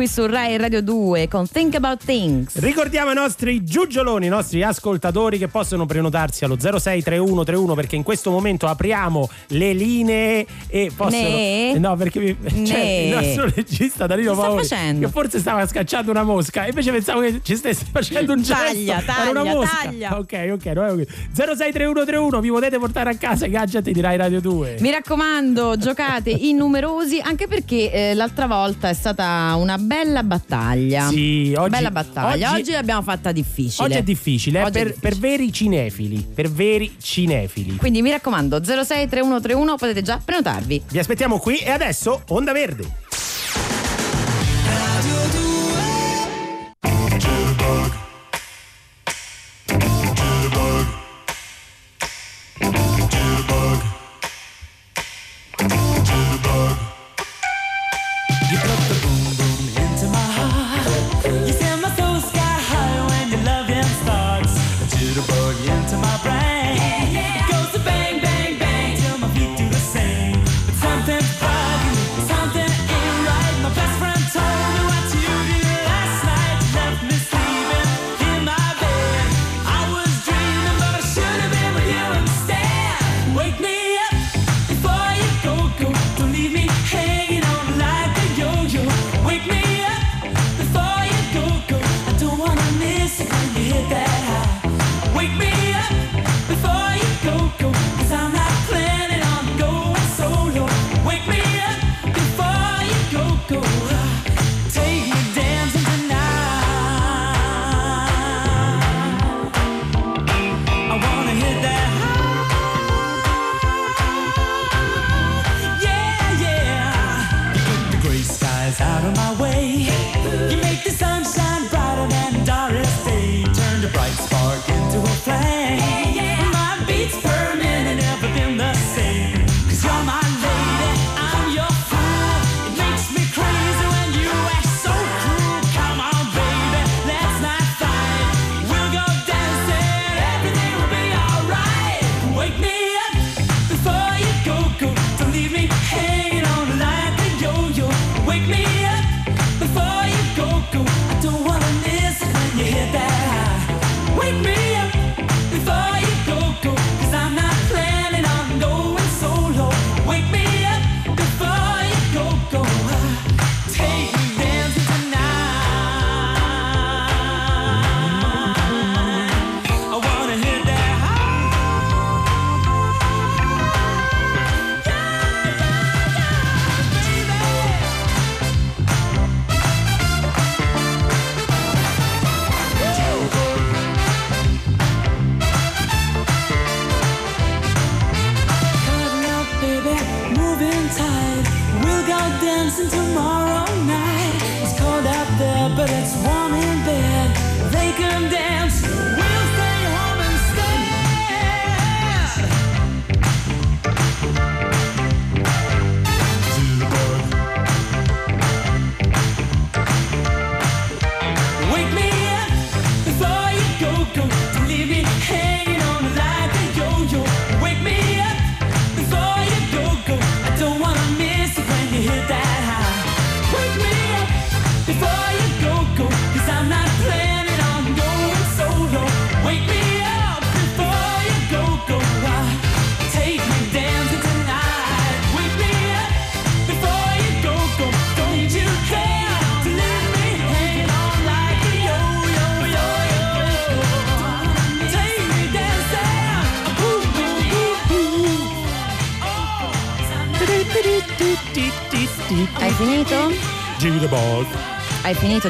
qui su Rai Radio 2 con Think About Things. Ricordiamo i nostri giugioloni, i nostri ascoltatori che possono prenotarsi allo 063131 perché in questo momento apriamo le linee e possono. Ne? No, perché mi... Ne? il nostro regista Danilo Che Paoli che forse stava scacciando una mosca, invece pensavo che ci stesse facendo un gesto. Taglia, Era una taglia, mosca. taglia. Ok, ok, no, ok. 063131 vi potete portare a casa i gadget di Rai Radio 2. Mi raccomando, giocate in numerosi, anche perché eh, l'altra volta è stata una bella battaglia. Sì, oggi- bella battaglia. Oggi, oggi- l'abbiamo fatta difficile. Oggi è difficile, eh, Oggi è per, difficile. per veri cinefili, per veri cinefili. Quindi mi raccomando, 063131 potete già prenotarvi. Vi aspettiamo qui e adesso Onda Verde.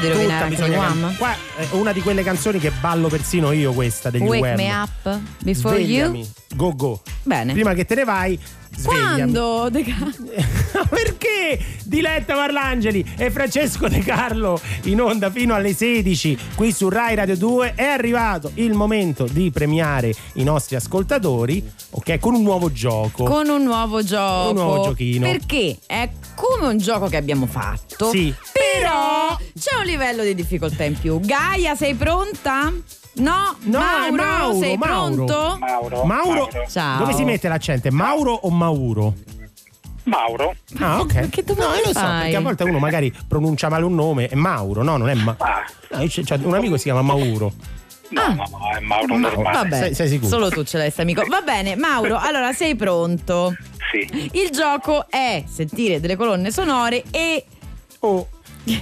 Finito di rovinare bisogna Wham? Qua è una di quelle canzoni che ballo persino io questa degli Wake Wham. me up before Svegliami. you. Go go. Bene. Prima che te ne vai, svegliami. Quando? De Ca- Perché Diletta Marlangeli e Francesco De Carlo in onda fino alle 16 qui su Rai Radio 2 è arrivato il momento di premiare i nostri ascoltatori, ok, con un nuovo gioco. Con un nuovo gioco. Un nuovo giochino. Perché è come un gioco che abbiamo fatto. Sì. Però c'è un livello di difficoltà in più. Gaia, sei pronta? No, No, Mauro, Mauro, sei Mauro. pronto? Mauro. Mauro, Ciao. dove si mette l'accento? Mauro o Mauro? Mauro. Ah, ok. Che domande no, io lo so, fai? perché a volte uno magari pronuncia male un nome, è Mauro, no, non è Ma. Ah, No, c'è- c'è un amico si chiama Mauro. No, no, no, è Mauro normale. Vabbè, Sei- sei sicuro? solo tu ce l'hai, sta amico. Va bene, Mauro, allora sei pronto? Sì. Il gioco è sentire delle colonne sonore e Oh,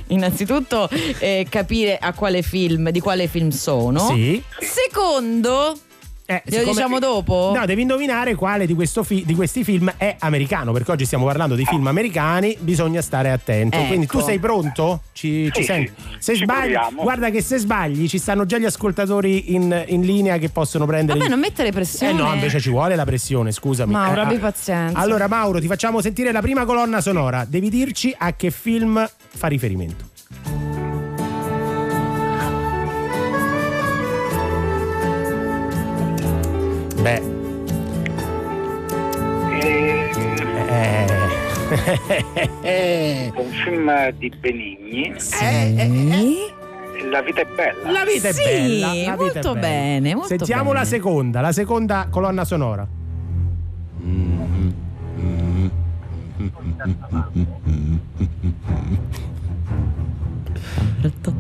innanzitutto eh, capire a quale film, di quale film sono. sì. Secondo, Eh, siccome- diciamo dopo? No, devi indovinare quale di, questo fi- di questi film è americano, perché oggi stiamo parlando di film americani, bisogna stare attento. Ecco. Quindi tu sei pronto? Ci, ci Sì, senti? sì. Se Ci sbagli, proviamo. guarda che se sbagli ci stanno già gli ascoltatori in, in linea che possono prendere. vabbè, il- non mettere pressione. Eh no, invece ci vuole la pressione, scusami. Mauro, Eh, abbi ah. pazienza. Allora, Mauro, ti facciamo sentire la prima colonna sonora. Devi dirci a che film fa riferimento. Beh, eh. un film di Benigni. Sì. La vita è bella. La vita Sì, è bella. la vita è molto bella. bene, molto Sentiamo bene. la seconda, la seconda colonna sonora.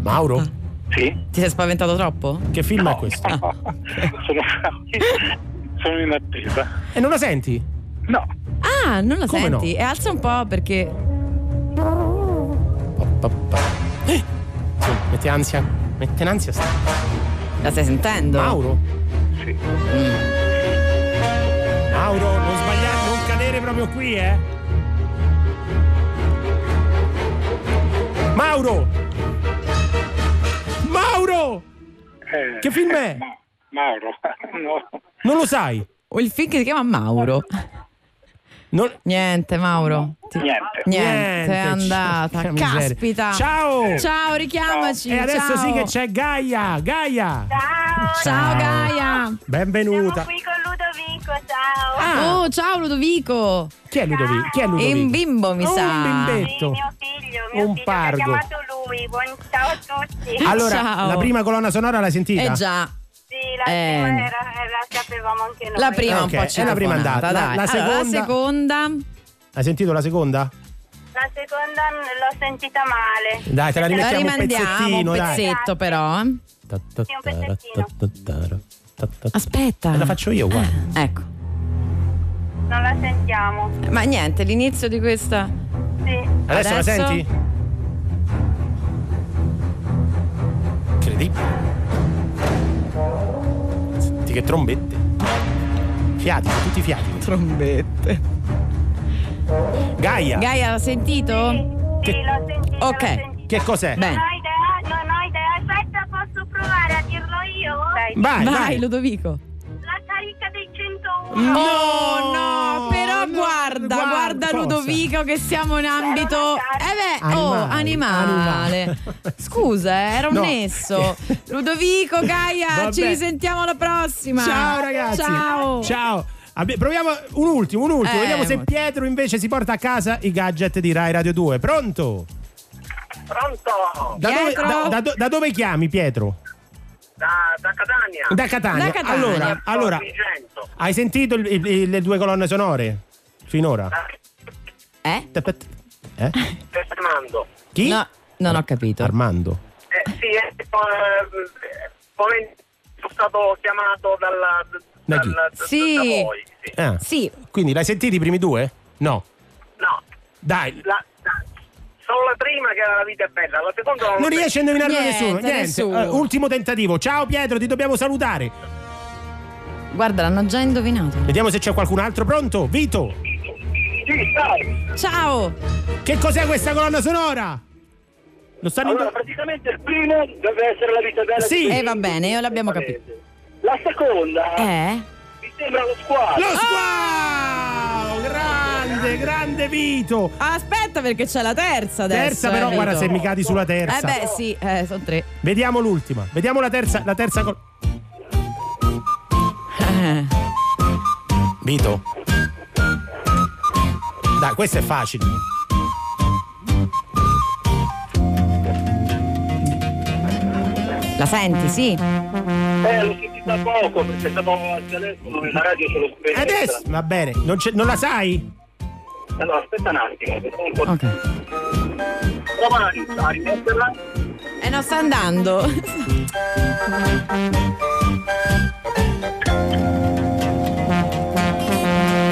Mauro, Sì. Ti sei spaventato troppo? che film è questo? sono, sono in attesa. E non la senti? No. Ah, non la Come senti? no? E alza un po' perché. Pa, pa, pa. Eh, sì, mette ansia. Mette in ansia. sta- La stai sentendo? Mauro? Sì. Mauro, non sbagliare, non cadere proprio qui, eh? Mauro! Mauro! Eh, Che film è? Ma- Mauro. No. Non lo sai? O il film che si chiama Mauro. Non... Niente, Mauro. Ti- Niente. Niente, è andata. miseria. Caspita. Ciao! Ciao, richiamaci. E adesso ciao. sì che c'è Gaia! Gaia! Ciao, Ciao, Gaia. Benvenuta! siamo qui con Ludovico, ciao. Ah, Oh, ciao Ludovico. chi è Ludovico? Chi è È Ludovico? un bimbo, mi Oh, sa. un Sì, bimbetto. mio figlio, mio Un figlio pargo. mi ha chiamato lui. Buon ciao a tutti. Allora, Ciao. la prima colonna sonora l'hai sentita? Eh già. La Eh. prima era, la sapevamo anche noi. La prima Ok, un po' è la prima andata. La- dai. la Allora, la seconda- seconda. Hai sentito la seconda? La seconda l'ho sentita male. Dai, te la La rimettiamo un rimandiamo pezzettino, un dai. pezzetto però. eh. Sì, un pezzettino. ta- ta- ta- ta- ta- Aspetta. Eh, La faccio io, guarda. Eh, ecco. Non la sentiamo. Ma niente, l'inizio di questa. Sì. Adesso, la Adesso? senti? Incredibile. Che trombette. Fiati, tutti fiati. Trombette. Gaia, Gaia, l'ha sentito? Sì, l'ho sentita. Ok. l'ho sentita. che cos'è? Bene. Non ho idea, non ho idea. Aspetta, posso provare a dirlo io? Vai, Vai, vai. Ludovico. Carica dei 101. No, no, però guarda, guarda, cosa? Ludovico che siamo in ambito eh beh, oh, Animale, animale. Scusa, eh, era un No. nesso. Ludovico, Gaia, Vabbè. ci risentiamo alla prossima. Ciao ragazzi. Ciao. Ciao. Proviamo un ultimo, un ultimo. Eh, Vediamo se Pietro invece si porta a casa i gadget di Rai Radio 2. Pronto? Pronto? Da dove, da- da da dove chiami Pietro? Da, da Catania. Da Catania. Da Catania. Allora, allora, hai sentito il- il- le due colonne sonore? Finora? Eh? Eh? Stai chiamando? Chi? No, non ho capito. Armando. Eh, sì, eh, eh, poi sono stato chiamato dalla, Da chi? dal- da- Sì. da voi. Sì. Ah, Sì, Quindi l'hai sentito i primi due? No. No, Dai. la- solo la prima che era la vita è bella, la seconda non, Non riesce a indovinarlo Niente, nessuno. Niente. nessuno. Eh, ultimo tentativo. Ciao Pietro, ti dobbiamo salutare. guarda, l'hanno già indovinato. Vediamo se c'è qualcun altro pronto. Vito, Sì, dai. Ciao. che cos'è questa colonna sonora? Lo stanno Allora, indo- praticamente il primo deve essere la vita bella. Sì. di- Eh, va bene, io l'abbiamo capito. La seconda Eh? Sembra lo squalo. Lo squalo! Grande, grande Vito! Aspetta perché c'è la terza adesso. Terza, però, eh, guarda Vito. se mi cadi sulla terza. Eh beh, sì, eh, sono tre. Vediamo l'ultima. Vediamo la terza, la terza col- Eh. Vito. Dai, questo è facile. La senti, sì? Eh, l'ho sentita poco perché stavo al telefono e la radio ce l'ho spenta. Adesso va bene, non, c'è- non la sai? Allora, aspetta un attimo. un po'- Ok. Prova a rimetterla. E non sta andando.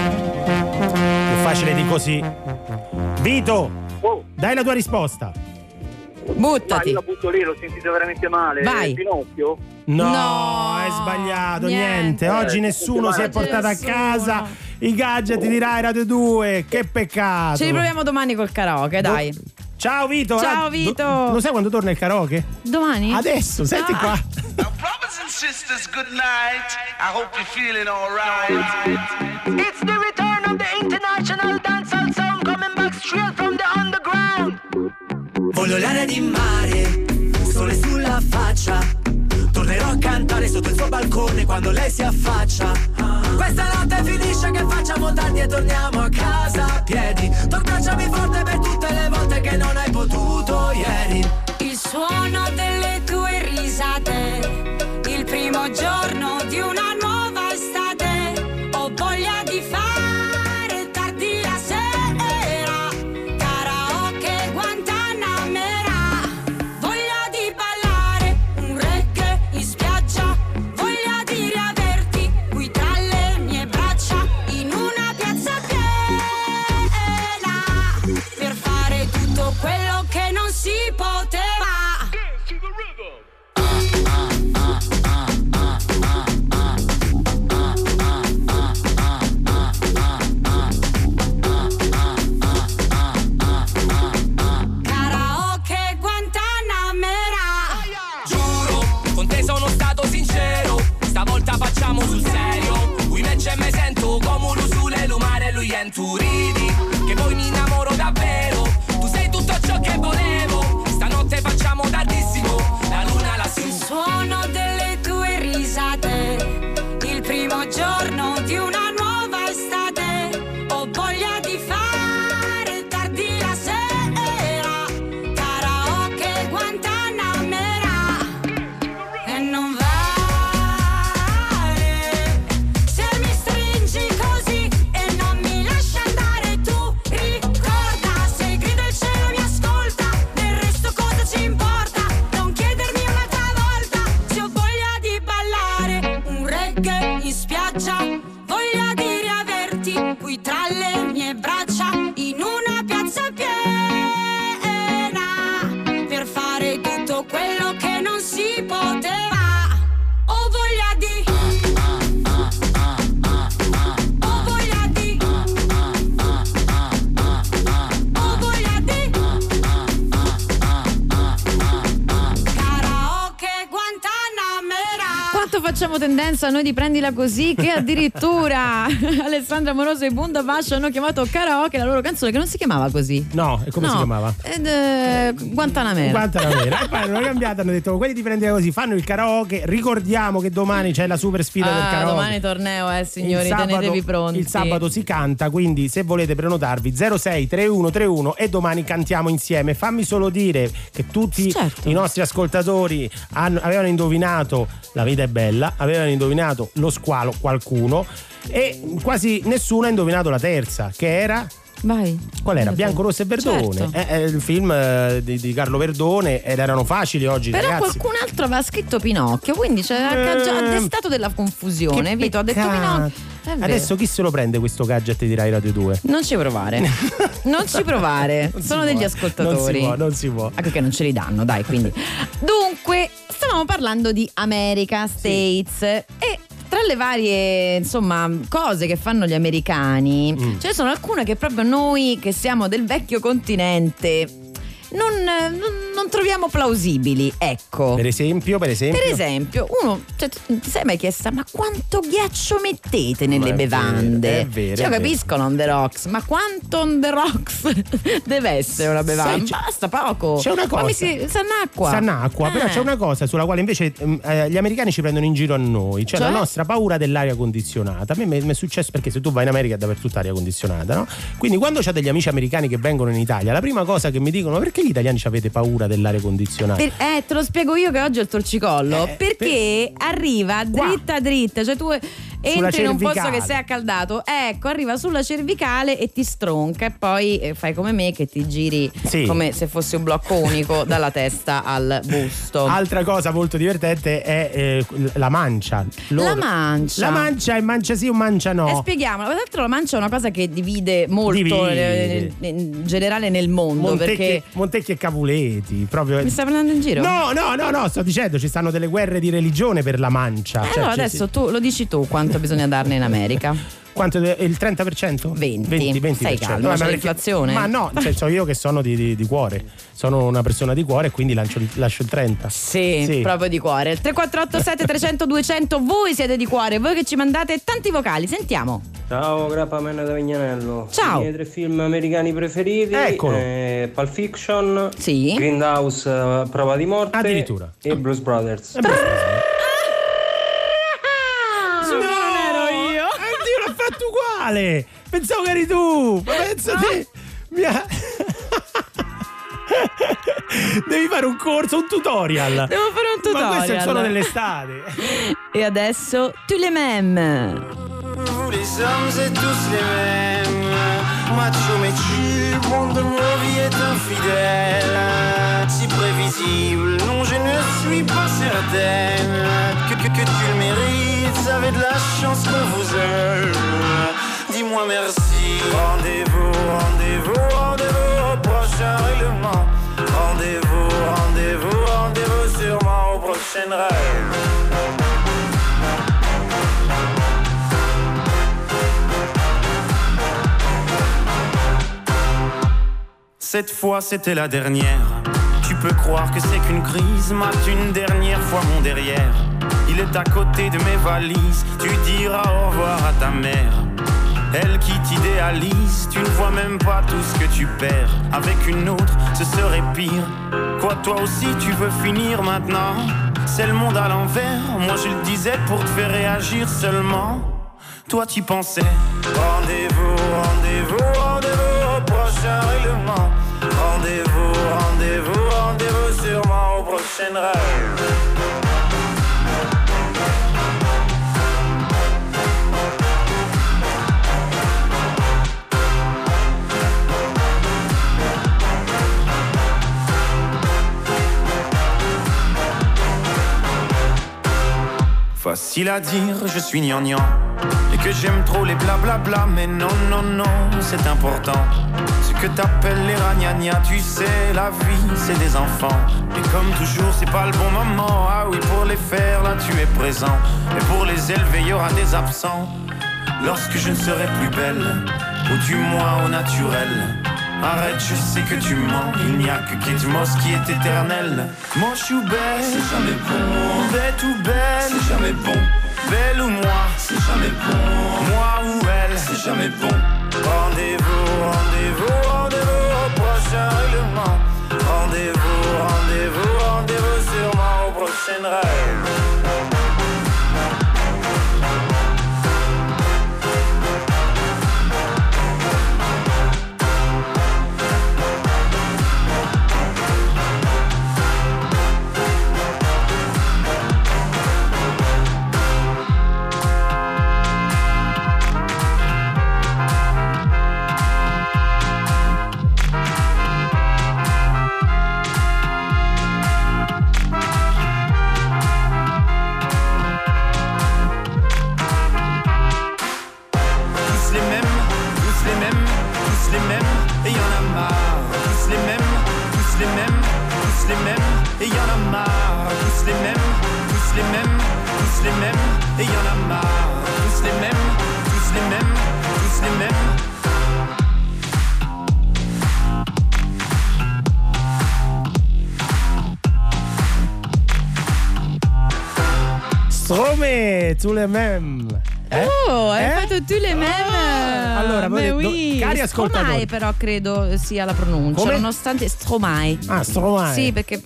Più facile di così. Vito, Oh, dai la tua risposta. ma Buttati. io la butto lì, l'ho sentita veramente male. Vai. Pinocchio? No, No, è sbagliato, niente. niente. Oggi Eh, nessuno si è oggi portato a nessuno. casa i gadget di Rai Radio 2. Che peccato. Ci riproviamo domani col karaoke, dai. Ciao Vito. Ciao, Ah, Vito. do- lo sai quando torna il karaoke? Domani? Adesso, senti Ah. qua. Brothers and sisters, good night. I hope you're feeling alright. It's the return of the international dancehall sound coming back straight from the underground. Voglio l'aria di mare, sole sulla faccia. Tornerò a cantare sotto il suo balcone quando lei si affaccia. Questa notte finisce che facciamo tardi e torniamo a casa a piedi. Tu abbracciami forte per tutte le volte che non hai potuto ieri. Il suono delle tue risate, il primo giorno di una nuova lumare tendenza noi di prendila così che addirittura Alessandra Moroso e Bunda Fascia hanno chiamato karaoke la loro canzone che non si chiamava così. No, e come No. si chiamava? Ed, eh, Guantanamera. Guantanamera. E poi hanno cambiato, hanno detto quelli ti prendere così, fanno il karaoke. Ricordiamo che domani c'è la super sfida del Ah, karaoke. domani torneo, eh signori, sabato, tenetevi pronti. il sabato si canta, quindi se volete prenotarvi 06 3131 e domani cantiamo insieme. Fammi solo dire che tutti Certo. i nostri ascoltatori hanno- avevano indovinato La vita è bella, avevano indovinato Lo squalo qualcuno e quasi nessuno ha indovinato la terza, che era Vai. Qual era? Bianco, Rosso e Verdone. Certo. Eh, eh, il film eh, di, di Carlo Verdone ed erano facili oggi, Però ragazzi. qualcun altro aveva scritto Pinocchio, quindi c'è ha già Eh, destato della confusione. Vito ha detto. Pinocchio. Adesso chi se lo prende questo gadget di Rai Radio 2? Non ci provare. non ci provare. Non Sono degli ascoltatori. Non si può, non si può. Anche che non ce li danno, dai, quindi. Dunque, stavamo parlando di America, States e tra le varie, insomma, cose che fanno gli americani, Mm. ce ne sono alcune che proprio noi che siamo del vecchio continente non, non- troviamo plausibili, ecco. Per esempio, per esempio. Per esempio, uno, cioè, ti sei mai chiesta, ma quanto ghiaccio mettete nelle è bevande? vero, è vero, Cioè, è capisco on the rocks, ma quanto on the rocks deve essere una bevanda? Sai, Basta poco. C'è una cosa. Si, sanacqua. Sanacqua, però Eh. c'è una cosa sulla quale invece ehm, eh, gli americani ci prendono in giro a noi, cioè, Cioè? la nostra paura dell'aria condizionata. A me mi è successo perché se tu vai in America è dappertutto aria condizionata, no? Quindi quando c'ho degli amici americani che vengono in Italia, la prima cosa che mi dicono perché gli italiani ci avete paura dell'aria condizionata? Per- eh, te lo spiego io che oggi ho il torcicollo. Eh, perché arriva dritta dritta, cioè tu entri in un posto che sei accaldato, ecco, arriva sulla cervicale e ti stronca e poi eh, fai come me che ti giri Sì. come se fossi un blocco unico dalla testa al busto. Altra cosa molto divertente è eh, la mancia. La mancia. La mancia è mancia sì o mancia no. E spieghiamola, tra l'altro la mancia è una cosa che divide molto Divide. eh, in generale nel mondo Montecchi, perché Montecchi e Capuleti, proprio. mi stai prendendo in giro? No, no, no, no, sto dicendo ci stanno delle guerre di religione per la mancia. Eh, Cioè, allora adesso tu lo dici tu quanto bisogna darne in America. Quanto il 30%? 20. 20, 20%. Stai calmo, Vabbè, c'è ma l'inflazione. Ma no, cioè, so io che sono di, di- di cuore. Sono una persona di cuore e quindi lancio lascio il 30. Sì, proprio di cuore. 3487 300 200, voi siete di cuore, voi che ci mandate tanti vocali, sentiamo. Ciao, Grappa Mena da Vignanello. Ciao. I miei tre film americani preferiti: Eccolo. eh, Pulp Fiction, Sì. Grindhouse, eh, Prova di morte Addirittura. e Blues Brothers. No, non ero io. Dio, l'ho uguale! Pensavo che eri tu! Ma pensa te! Mi ha- Devi fare un corso, un tutorial. Devo fare un tutorial. Ma questo è il suono dell'estate. E adesso tu le meme. Vous les hommes êtes tous les mêmes Macho mais de est infidèle Si prévisible, non je ne suis pas certaine Que, que, que tu le mérites, avez de la chance qu'on vous aime Dis-moi merci Rendez-vous, rendez-vous, rendez-vous au prochain règlement Rendez-vous, rendez-vous, rendez-vous sûrement au prochain rêve Cette fois c'était la dernière. Tu peux croire que c'est qu'une crise, mate une dernière fois mon derrière. Il est à côté de mes valises, tu diras au revoir à ta mère. Elle qui t'idéalise, tu ne vois même pas tout ce que tu perds. Avec une autre, ce serait pire. Quoi, toi aussi, tu veux finir maintenant? C'est le monde à l'envers, moi je le disais pour te faire réagir seulement. Toi, tu pensais. Rendez-vous, rendez-vous, rendez-vous au prochain règlement. Rendez-vous, rendez-vous, rendez-vous sûrement au prochain rêve. Facile à dire, je suis gnangnan. Et que j'aime trop les blablabla Mais non, non, non, c'est important. Ce que t'appelles les ragnagnas Tu sais, la vie, c'est des enfants. Et comme toujours, c'est pas le bon moment. Ah oui, pour les faire, là, tu es présent. Et pour les élever, y aura des absents. Lorsque je ne serai plus belle Ou du moins au naturel Arrête, je sais que tu mens. Il n'y a que Kate Moss qui est éternel. Manche ou belle, c'est jamais bon. Bête ou belle, c'est jamais bon. Belle ou moi, c'est jamais bon. Moi ou elle, c'est jamais bon. Rendez-vous, rendez-vous, rendez-vous au prochain règlement. Rendez-vous, rendez-vous, rendez-vous sûrement au prochain rêve. Strome, tu le mem. Eh? Oh, hai Eh? fatto tu le meme. Allora, Beh, voi- oui. cari ascoltatori. Stromae però credo sia la pronuncia, Come? nonostante Stromae. Ah, Stromae. Sì, perché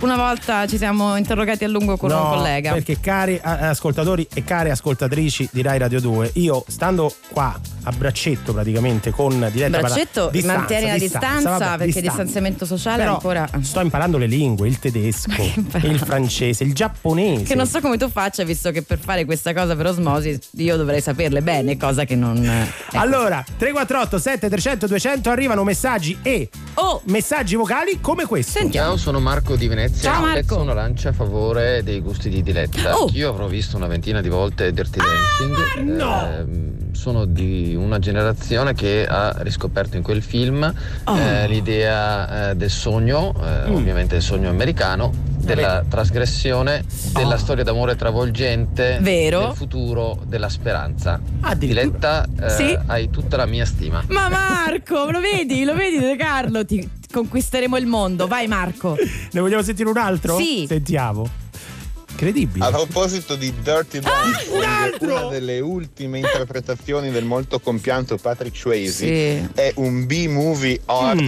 una volta ci siamo interrogati a lungo con No, un collega. Perché cari eh, ascoltatori e care ascoltatrici di Rai Radio 2, io stando qua a braccetto praticamente con Diletta Braccetto Parra- distanza, mantieni la distanza, vabbè, perché distanza. distanziamento sociale Però ancora. sto imparando le lingue, il tedesco, il francese, il giapponese. Che non so come tu faccia, visto che per fare questa cosa per osmosi io dovrei saperle bene, cosa che non. ecco. Allora, 348 7300 200 arrivano messaggi e messaggi vocali come questo. Ciao, sono Marco di Venezia. Ciao, Marco. Pezzo una lancia a favore dei gusti di Diletta. Oh. Io avrò visto una ventina di volte Dirty Ah, Dancing. Ehm, sono di una generazione che ha riscoperto in quel film Oh. eh, l'idea eh, del sogno, eh, Mm. ovviamente il sogno americano, della trasgressione, della storia d'amore travolgente, Oh. Vero. del futuro, della speranza. Diletta, eh, Sì. Hai tutta la mia stima. Ma Marco, lo vedi? Lo vedi, De Carlo? Ti conquisteremo il mondo. Vai, Marco. Ne vogliamo sentire un altro? Sì. Sentiamo. Incredibile. A proposito di Dirty Ah, Dancing, una delle ultime interpretazioni del molto compianto Patrick Swayze Sì. è un B-movie horror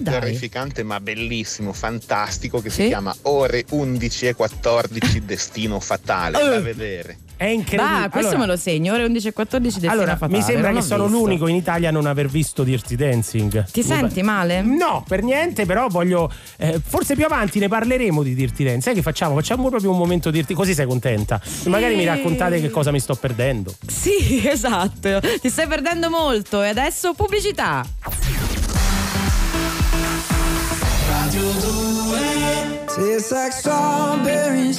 Mm, ma terrificante ma bellissimo, fantastico che Sì. si chiama Ore 11 e 14 Destino Fatale. Eh. Da vedere. È incredibile. Ah, questo Allora- me lo segno. Ore 11 e 14 Destino Allora, Fatale. mi sembra non che sono visto. l'unico in Italia a non aver visto Dirty Dancing. Ti senti male? No, per niente, però voglio. eh, forse più avanti ne parleremo di Dirty Dancing. Sai che facciamo? Facciamo proprio un momento Dirty. Così sei contenta. Magari mi raccontate che cosa mi sto perdendo. Sì, esatto. Ti stai perdendo molto. E adesso pubblicità. Tastes like strawberries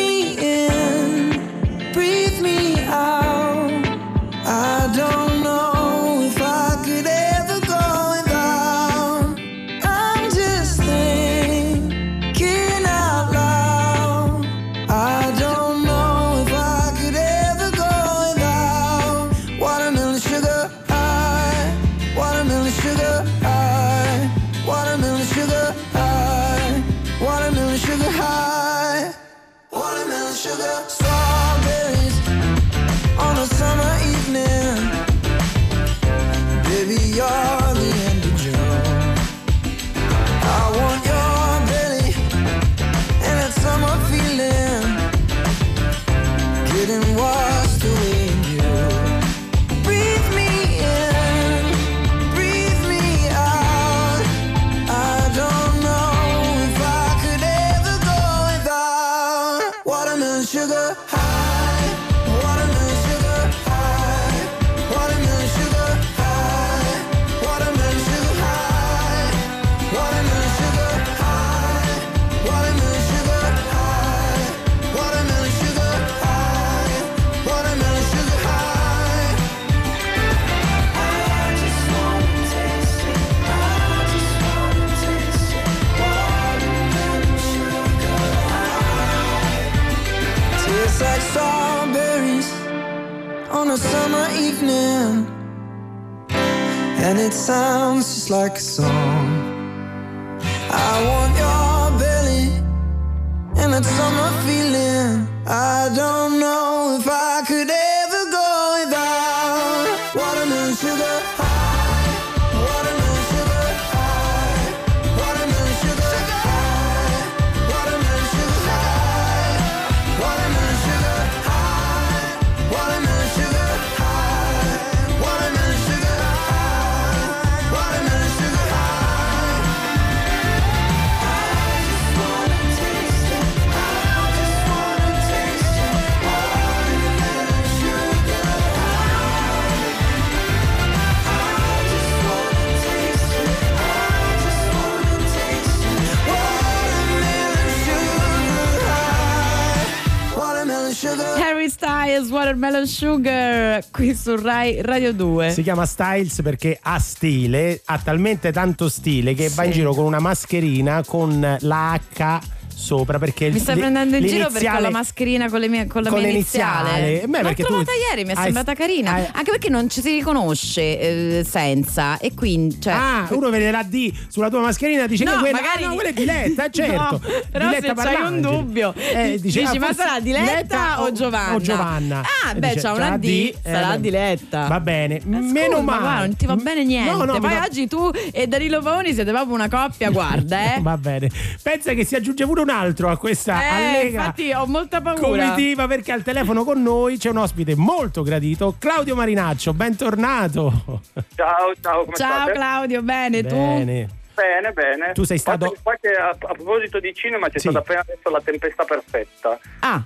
Watermelon Sugar, qui su Rai Radio 2. Si chiama Styles perché ha stile, ha talmente tanto stile che va in Sì. giro con una mascherina con la H sopra perché Mi stai l- prendendo in giro perché ho la mascherina con, le mie, con la Con mia l'iniziale. iniziale. Eh, L'ho trovata ieri, mi è hai- sembrata carina. hai- Anche perché non ci si riconosce eh, senza. E quindi. Cioè, Ah, uno vede la D sulla tua mascherina dice No, che quella, magari ah, no, quella è Diletta, certo. No, però Diletta se c'hai un dubbio, Eh, dice, dici, ah, ma sarà Diletta o Giovanna? O Giovanna. Ah, beh, c'ha una D, eh, sarà beh, Diletta. Va bene, Eh, scusa, meno ma male. guarda, non ti va bene niente. No, no, Poi oggi tu e Danilo Paoni siete proprio una coppia, guarda, eh. Va bene. Pensa che si aggiunge pure un altro a questa Eh, allegra infatti ho molta paura. comitiva perché al telefono con noi c'è un ospite molto gradito, Claudio Marinaccio. Bentornato. Ciao, ciao, come Ciao state? Claudio, bene, tu? Bene. Bene, bene. Tu sei stato- Guarda, qua che a, a proposito di cinema c'è Sì. stata appena adesso la tempesta perfetta. Ah,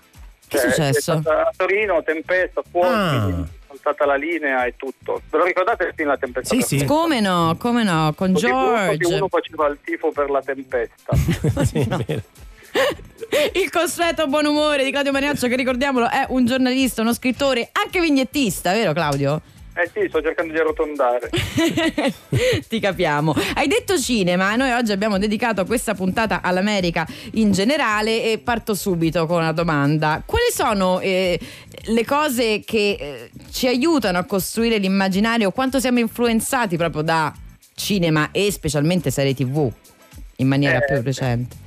che Cioè, è successo? a Torino, tempesta, fuochi, Ah. saltata la linea e tutto. Ve lo ricordate il film La tempesta Sì, perfetta? sì. Come no, come no, con George. uno faceva il tifo per la tempesta. Sì, è vero. Il consueto buon umore di Claudio Marinaccio, che ricordiamolo è un giornalista, uno scrittore, anche vignettista, vero Claudio? Eh sì, sto cercando di arrotondare. Ti capiamo. Hai detto cinema, noi oggi abbiamo dedicato questa puntata all'America in generale e parto subito con una domanda. Quali sono eh, le cose che eh, ci aiutano a costruire l'immaginario? Quanto siamo influenzati proprio da cinema e specialmente serie tv in maniera Eh, più recente?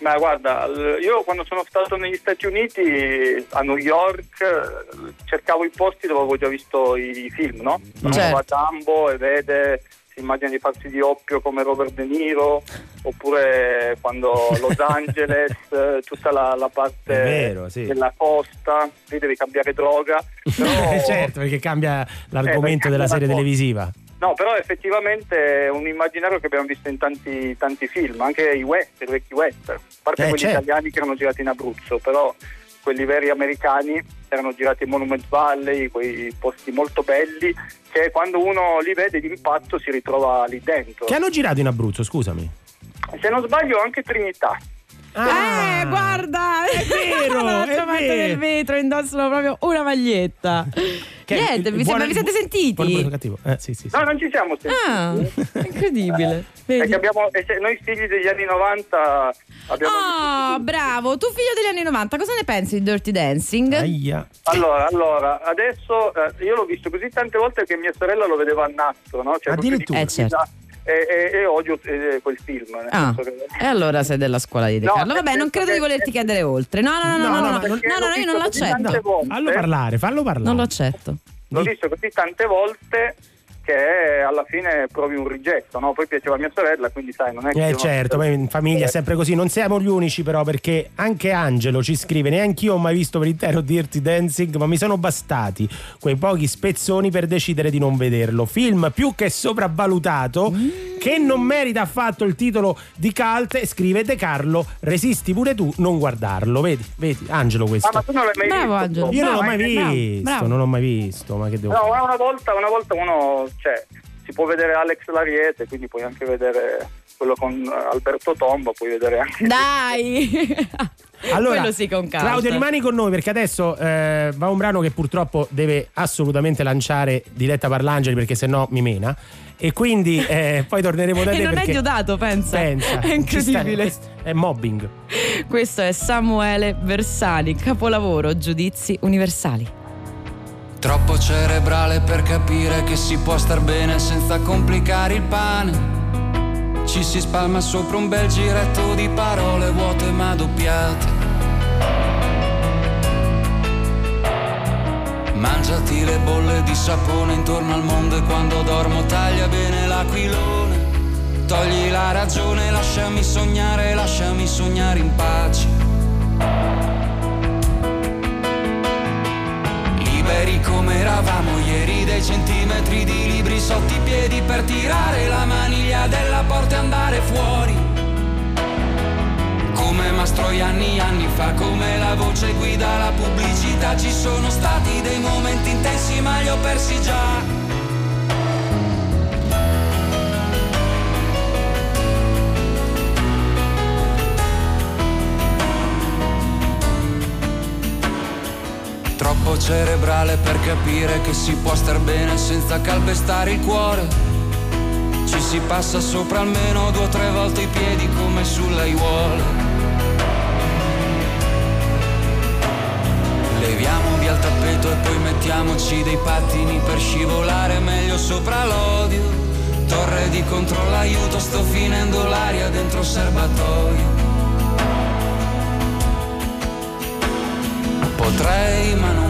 Ma guarda, io quando sono stato negli Stati Uniti, a New York, eh, cercavo i posti dove avevo già visto i, film, no? Uno Certo. va a Dumbo e vede, si immagina di farsi di oppio come Robert De Niro, oppure quando Los Angeles, eh, tutta la, la parte vero, sì. della costa, lì devi cambiare droga. Però, Eh, certo, perché cambia l'argomento Eh, della serie televisiva. No, però effettivamente è un immaginario che abbiamo visto in tanti, tanti film, anche i western, i vecchi western, a parte Eh, quelli certo. italiani che erano girati in Abruzzo, però quelli veri americani erano girati in Monument Valley, quei posti molto belli che quando uno li vede d'impatto si ritrova lì dentro. Che hanno girato in Abruzzo, scusami. Se non sbaglio anche Trinità. Eh, guarda! È vero, parte vero. del vetro indossano proprio una maglietta. Che- Niente, vi, buona- sembra- vi siete sentiti? Eh, sì, sì, sì. No, non ci siamo sentiti. Ah, incredibile. Perché abbiamo, noi figli degli anni 90 abbiamo... Oh, bravo, tu figlio degli anni 90, cosa ne pensi di Dirty Dancing? Aia. Allora, allora, adesso eh, io l'ho visto così tante volte che mia sorella lo vedeva a nastro, no? Cioè, Addirittura. di- Eh, certo. E, e- e odio eh, quel film. Ah, che- e allora sei della scuola di De No, Carlo. Vabbè, nel non credo di che- volerti chiedere oltre. No, no, no, no, no, no, no, no, no, no, io non l'accetto. volte. Fallo parlare, fallo parlare. Non lo accetto. L'ho visto così tante volte che alla fine provi un rigetto, no? Poi piaceva a mia sorella, quindi sai, non è che... Eh certo, ma in famiglia è sempre così. Non siamo gli unici però perché anche Angelo ci scrive neanch'io ho mai visto per intero Dirty Dancing ma mi sono bastati quei pochi spezzoni per decidere di non vederlo. Film più che sopravvalutato che non merita affatto il titolo di cult e scrive De Carlo resisti pure tu non guardarlo. Vedi, vedi Angelo questo. Ah, ma tu non l'hai mai Bravo, visto? Angelo. Io non l'ho bravo, mai bravo, visto, bravo. non l'ho mai visto, ma che devo No, una volta, una volta uno, cioè, si può vedere Alex Lariete, quindi puoi anche vedere quello con eh, Alberto Tomba, puoi vedere anche... Dai! Allora, sì. Claudio, rimani con noi perché adesso eh, va un brano che purtroppo deve assolutamente lanciare Diletta Parlangeli perché sennò mi mena. E quindi eh, poi torneremo da E te non è Diodato, pensa. pensa, È incredibile. è mobbing. Questo è Samuele Versali, capolavoro Giudizi Universali. Troppo cerebrale per capire che si può star bene senza complicare il pane. Ci si spalma sopra un bel giretto di parole vuote ma doppiate. Mangiati le bolle di sapone intorno al mondo e quando dormo taglia bene l'aquilone. Togli la ragione, lasciami sognare, lasciami sognare in pace. Liberi come eravamo ieri, dei centimetri di libri sotto i piedi per tirare la maniglia della porta e andare fuori. Come Mastroi anni anni fa, come la voce guida la pubblicità, ci sono stati dei momenti intensi ma li ho persi già. Troppo cerebrale per capire che si può star bene senza calpestare il cuore. Ci si passa sopra almeno due o tre volte i piedi come sull'aiuola. Leviamo via il tappeto e poi mettiamoci dei pattini per scivolare meglio sopra l'odio. Torre di controllo, aiuto, sto finendo l'aria dentro il serbatoio. Potrei ma non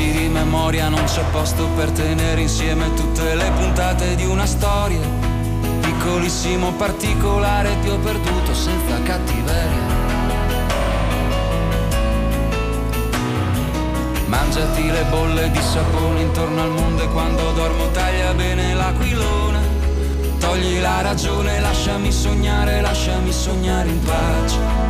Vuoti di memoria non c'è posto per tenere insieme tutte le puntate di una storia. Piccolissimo particolare ti ho perduto senza cattiveria. Mangiati le bolle di sapone intorno al mondo e quando dormo taglia bene l'aquilone. Togli la ragione, lasciami sognare, lasciami sognare in pace.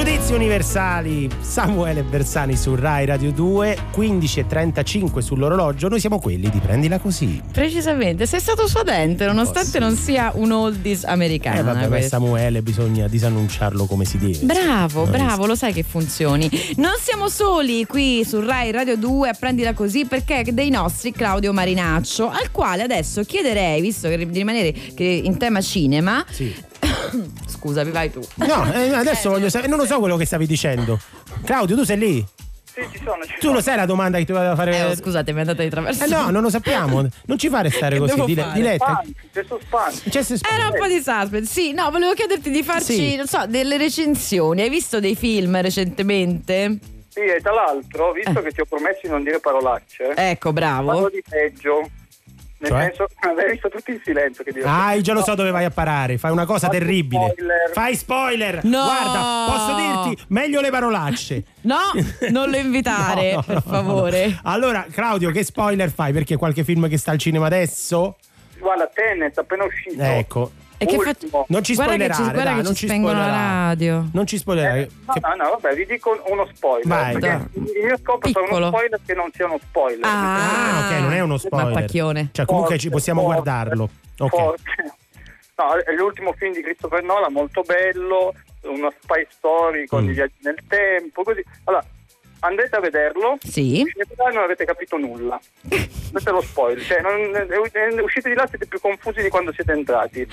Giudizi universali, Samuele Bersani su Rai Radio 2, 15.35 sull'orologio, noi siamo quelli di prendila così. Precisamente, sei stato suadente nonostante non sia un oldies americana. Eh vabbè, ma. Samuele bisogna disannunciarlo come si deve. Bravo, Hai bravo, lo sai che funzioni. Non siamo soli qui su Rai Radio 2 a prendila così perché è dei nostri Claudio Marinaccio, al quale adesso chiederei, visto che di rimanere in tema cinema. Scusami, vai tu. No, eh, adesso voglio sapere, non lo so quello che stavi dicendo. Claudio, tu sei lì? Sì, ci sono, ci Tu lo sai la domanda che ti voleva fare? Eh, oh, scusate, mi è andata di traverso. Eh no, non lo sappiamo. Non ci fa restare così. Dile- fare? Diletta. C'è suspense. C'è suspense. Era un po' di suspense. Sì, no, volevo chiederti di farci, Sì. non so, delle recensioni. Hai visto dei film recentemente? Sì, e tra l'altro, visto che ti ho promesso di non dire parolacce, Ecco, bravo. parlo di peggio. Nel Cioè? senso, avevi visto tutti in silenzio che dire. Ah, io già lo so dove vai a parare. Fai una cosa Fatti terribile. spoiler. Fai spoiler. No. Guarda, posso dirti meglio le parolacce. No, non lo invitare, No, per no, no, favore. no. Allora, Claudio, che spoiler fai? Perché qualche film che sta al cinema adesso? Guarda, Tenet appena uscito. Ecco. E che fa-. Non ci Guarda che ci- spoilerare, guarda dai, che non ci spengono la spoilerare. radio. Non ci spoilerare. No, no, no, vabbè, vi dico uno spoiler. Vai. il mio scopo è Piccolo. uno spoiler che non sia uno spoiler. Ah, Ah, ok, non è uno spoiler. pacchione. Cioè, comunque Forte, ci possiamo forte, guardarlo. Ok. forte. No, è l'ultimo film di Christopher Nolan, molto bello, una spy story con i viaggi nel tempo, così. Allora, andate a vederlo. Sì. E non avete capito nulla. Questo è lo spoiler. Cioè, non- eh, uscite di là siete più confusi di quando siete entrati.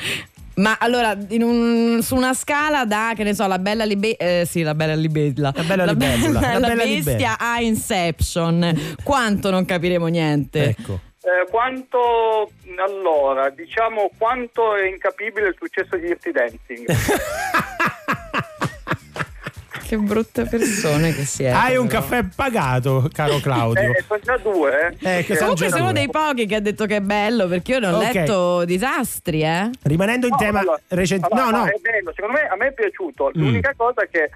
Ma allora, in un- su una scala da, che ne so, la bella libe- eh, sì, la bella libella. La bella libella, la la bella bestia libella. a Inception. Quanto non capiremo niente? Ecco. Eh, quanto allora, diciamo quanto è incapibile il successo di Dirty Dancing. Che brutte persone che siete. Hai un però. caffè pagato, caro Claudio. Eh, sono già due. Eh, che sono Comunque uno due. dei pochi che ha detto che è bello perché io ne ho Ok. letto disastri, eh. Rimanendo in tema allora, recente. allora, No, no. È bello, secondo me a me è piaciuto. Mm. L'unica cosa è che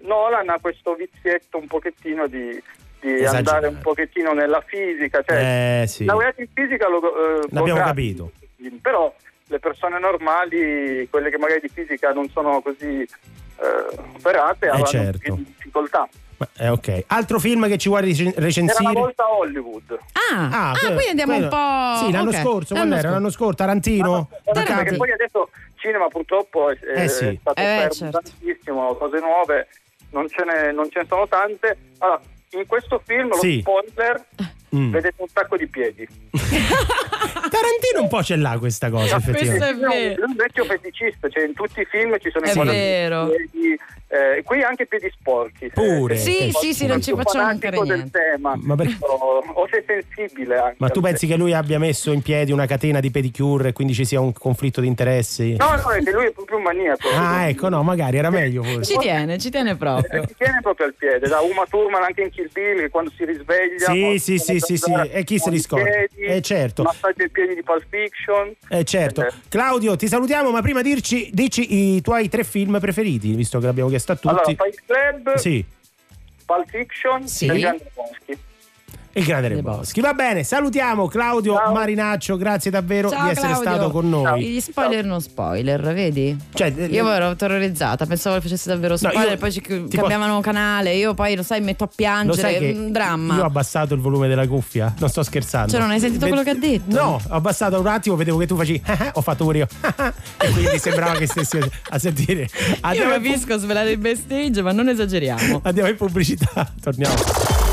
Nolan ha questo vizietto un pochettino di, di Esagerato. andare un pochettino nella fisica. Cioè, Eh, sì. laureati in fisica lo, eh, lo L'abbiamo grazie, capito. Però le persone normali, quelle che magari di fisica non sono così eh, operate, avranno certo. difficoltà. Eh, ok. Altro film che ci vuoi recen- Era una recensire? volta Hollywood. Ah, ah, que- quindi andiamo un quello- po'. Sì, l'anno ok. scorso, L'anno era? scorso. L'anno scorso, Tarantino. Ducati. perché poi adesso cinema purtroppo è, Eh sì. è stato Eh, fermo certo. tantissimo, cose nuove, non ce ne, non ce ne sono tante. Allora, in questo film, Sì. lo spoiler, Mm. vedete un sacco di piedi. Tarantino un po' ce l'ha questa cosa, effettivamente. questo è vero. Lui è un vecchio feticista, cioè in tutti i film ci sono È i vero. piedi, eh, qui anche piedi sporchi. Pure. se- Sì, se- sì, sì, non ci facciamo mancare del niente. tema. Ma perché- o, o sei sensibile anche. Ma tu pensi che lui abbia messo in piedi una catena di pedicure e quindi ci sia un conflitto di interessi? No, no, è che lui è proprio un maniaco. Ah, ecco, no, magari era meglio forse. Ci tiene, ci tiene proprio. Eh, si tiene proprio al piede, da Uma Thurman anche in Kill Bill che quando si risveglia Sì, sì, sì, sì, sì, e chi se li scorda? piedi, Eh, certo. massaggio ai piedi di Pulp Fiction Eh certo. Eh. Claudio, ti salutiamo, ma prima dirci, dici i tuoi tre film preferiti, visto che l'abbiamo chiesto a tutti. allora Fight Club, Sì, Pulp Fiction Sì. e Grande Boschi il grande Re Boschi. Va bene, salutiamo Claudio Ciao. Marinaccio, grazie davvero Ciao, di essere Claudio. stato con noi. Gli spoiler non spoiler, vedi? Cioè, eh, Io ero terrorizzata, pensavo che facesse davvero No, spoiler, io- poi ci cambiavano canale, io poi lo sai, metto a piangere, un dramma. io ho abbassato il volume della cuffia, non sto scherzando. Cioè, non hai sentito Ve- quello che ha detto? No, ho abbassato un attimo, vedevo che tu facevi, ho fatto pure io. e quindi sembrava che stessi a sentire. Io Andiamo, pu- capisco svelare il backstage, ma non esageriamo. andiamo in pubblicità, torniamo.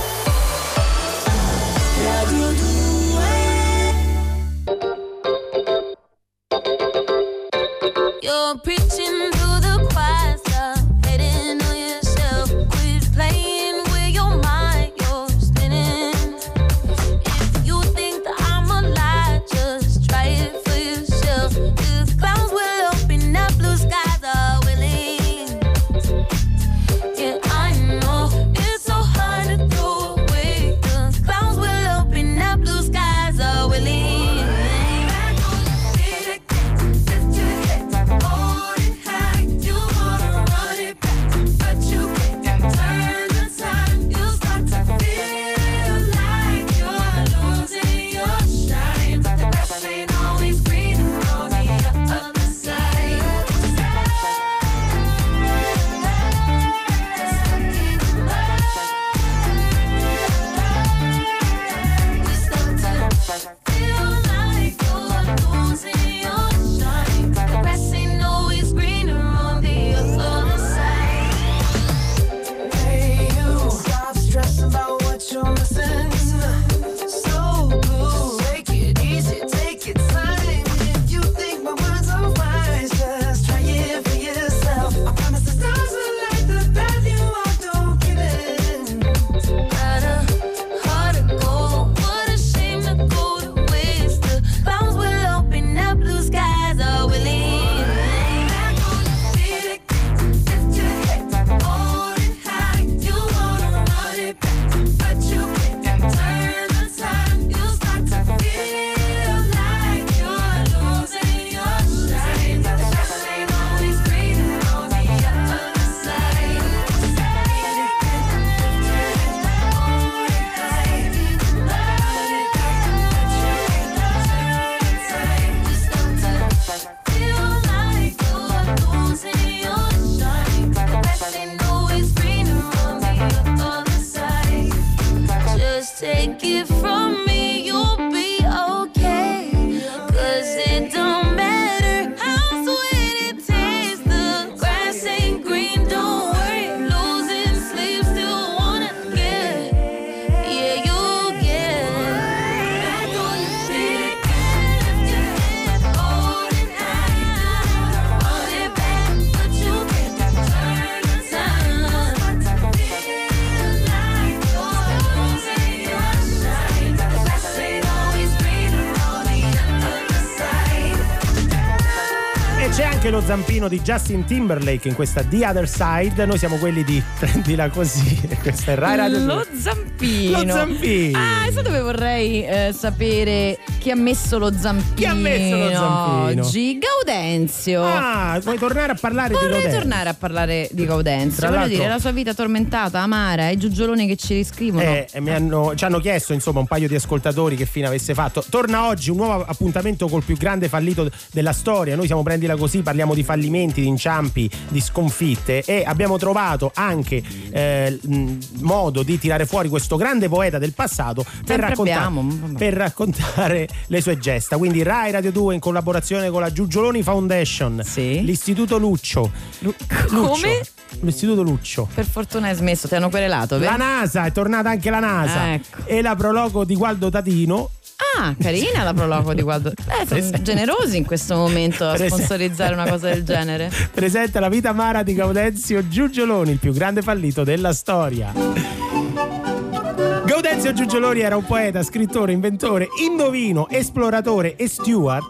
Zampino di Justin Timberlake in questa The Other Side. Noi siamo quelli di prendila così. Questa è Rai Radio Lo 2. zampino. Lo zampino. Ah, sai dove vorrei eh, sapere chi ha messo lo zampino? Chi ha messo lo zampino? Oggi Gaudenzio. Ah, vuoi tornare a parlare di Vorrei Rodeo? tornare a parlare di Gaudenzio. Voglio dire, la sua vita tormentata, amara, i giugioloni che ci riscrivono. Eh, mi hanno- ci hanno chiesto insomma un paio di ascoltatori che fine avesse fatto. Torna oggi un nuovo appuntamento col più grande fallito della storia. Noi siamo prendila così, parliamo di fallimenti, di inciampi, di sconfitte e abbiamo trovato anche eh, modo di tirare fuori questo grande poeta del passato per, abbiamo, vabbè. per raccontare le sue gesta. Quindi Rai Radio 2 in collaborazione con la Giugioloni Foundation, l'Istituto Luccio. Luccio. Come? L'Istituto Luccio. Per fortuna hai smesso, ti hanno querelato, vero? La NASA, è tornata anche la NASA. Ah, ecco. E la prologo di Gualdo Tatino. Ah, carina la prologo di Gualdo. Eh, sono generosi in questo momento a sponsorizzare una cosa del genere. Presenta la vita amara di Gaudenzio Giugioloni, il più grande fallito della storia. Gaudenzio Giugioloni era un poeta, scrittore, inventore, indovino, esploratore e steward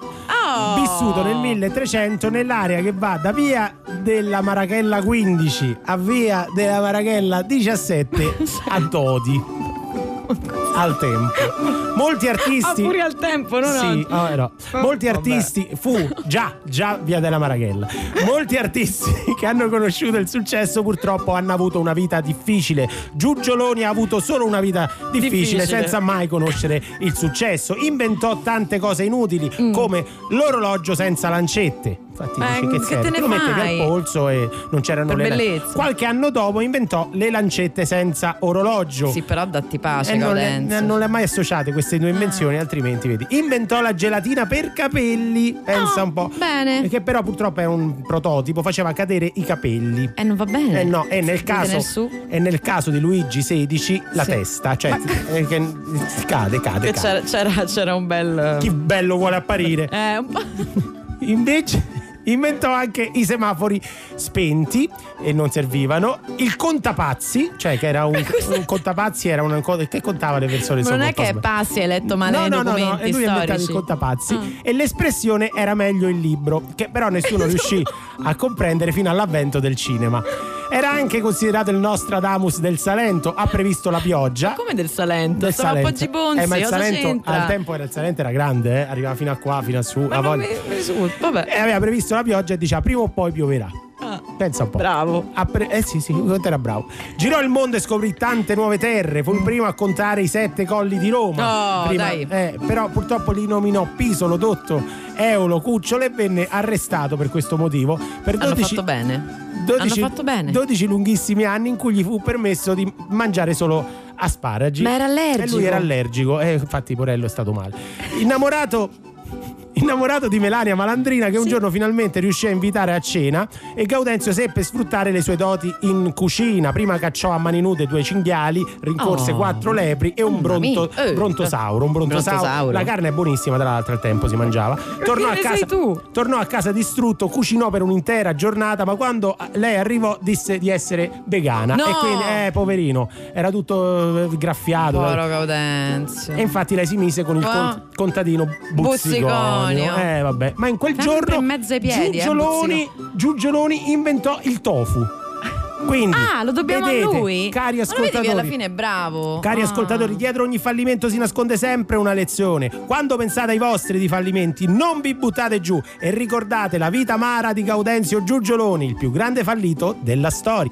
Oh. vissuto nel 1300 nell'area che va da via della Marachella 15 a via della Marachella 17 a Todi. Al tempo. Molti artisti. Ah, pure al tempo, non Sì, oh, no. Molti Vabbè. artisti fu già, già via della Marachella. Molti artisti che hanno conosciuto il successo purtoppo hanno avuto una vita difficile. Giugioloni ha avuto solo una vita difficile, Difficile. senza mai conoscere il successo. Inventò tante cose inutili come l'orologio senza lancette. Infatti Eh, dice che, che serve? te ne lo mettevi al polso e non c'erano Per le bellezza. Qualche anno dopo inventò le lancette senza orologio. Sì, però datti pace, E non le, Gaudenzio. non le ha mai associate queste due invenzioni, altrimenti vedi. Inventò la gelatina per capelli, pensa un po'. Bene. Che però purtroppo è un prototipo, faceva cadere i capelli. Eh, non va bene. Eh no, e nel, caso, e nel caso di Luigi XVI la Sì. testa, cioè eh, che cade, cade, Che cade. c'era, c'era, c'era un bel. Chi bello vuole apparire. Eh, un po'. Invece inventò anche i semafori spenti e non servivano. Il contapazzi, cioè che era un, un contapazzi era una cosa che contava le persone Ma non è un che passi hai letto male No, no, no, no, e lui ha inventato il contapazzi Ah. e l'espressione era meglio il libro, che però nessuno riuscì a comprendere fino all'avvento del cinema. Era anche considerato il Nostradamus del Salento, ha previsto la pioggia. Come del Salento? Del Stava Salento. Bonzi, Eh, ma il Salento al tempo era il Salento era grande, eh, arrivava fino a qua, fino a su. Ma a non mi- mi vabbè. E aveva previsto la pioggia e diceva prima o poi pioverà. Ah. Pensa un po'. Bravo. Pre- eh sì, sì, quanto era bravo. Girò il mondo e scoprì tante nuove terre. Fu il primo a contare i sette colli di Roma. Oh, Prima- dai. eh, però purtroppo li nominò Pisolo, Dotto, Eolo, Cucciolo e venne arrestato per questo motivo. Per Hanno 12, fatto bene. 12 Hanno fatto bene. 12 lunghissimi anni in cui gli fu permesso di mangiare solo asparagi. Ma era allergico. E lui era allergico, e infatti Porello è stato male. Innamorato. Innamorato di Melania Malandrina che un giorno finalmente riuscì a invitare a cena e Gaudenzio seppe sfruttare le sue doti in cucina. Prima cacciò a mani nude due cinghiali, rincorse Oh. quattro lepri e un Mamma bronto-. Eh. brontosauro. Un brontosauro. Brontosauro. La carne è buonissima, tra l'altro al tempo si mangiava. Tornò a, casa, tornò a casa distrutto, cucinò per un'intera giornata, ma quando lei arrivò disse di essere vegana. No! E quindi, eh, poverino, era tutto eh, graffiato. Povero Gaudenzio. E infatti lei si mise con il con- contadino Buzziconio. Buzziconio. Eh, vabbè. Ma in quel Sempre giorno in mezzo ai piedi, eh, Giugioloni, Giugioloni inventò il tofu. Quindi, Ah, lo dobbiamo vedete, a lui? Cari ascoltatori, alla fine è bravo. Cari Ah. ascoltatori, dietro ogni fallimento si nasconde sempre una lezione. Quando pensate ai vostri di fallimenti, non vi buttate giù e ricordate la vita amara di Gaudenzio Giugioloni, il più grande fallito della storia.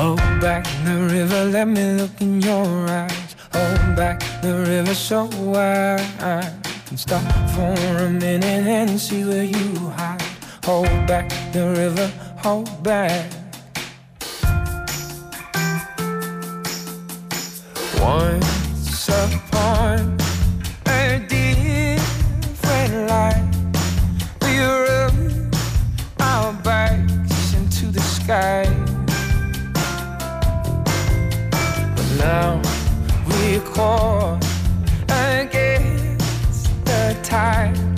Hold back the river, let me look in your eyes. Hold back the river so I Can stop for a minute and see where you hide. Hold back the river, hold back. Once upon a different life We rub our backs into the sky. Now we're caught against the tide.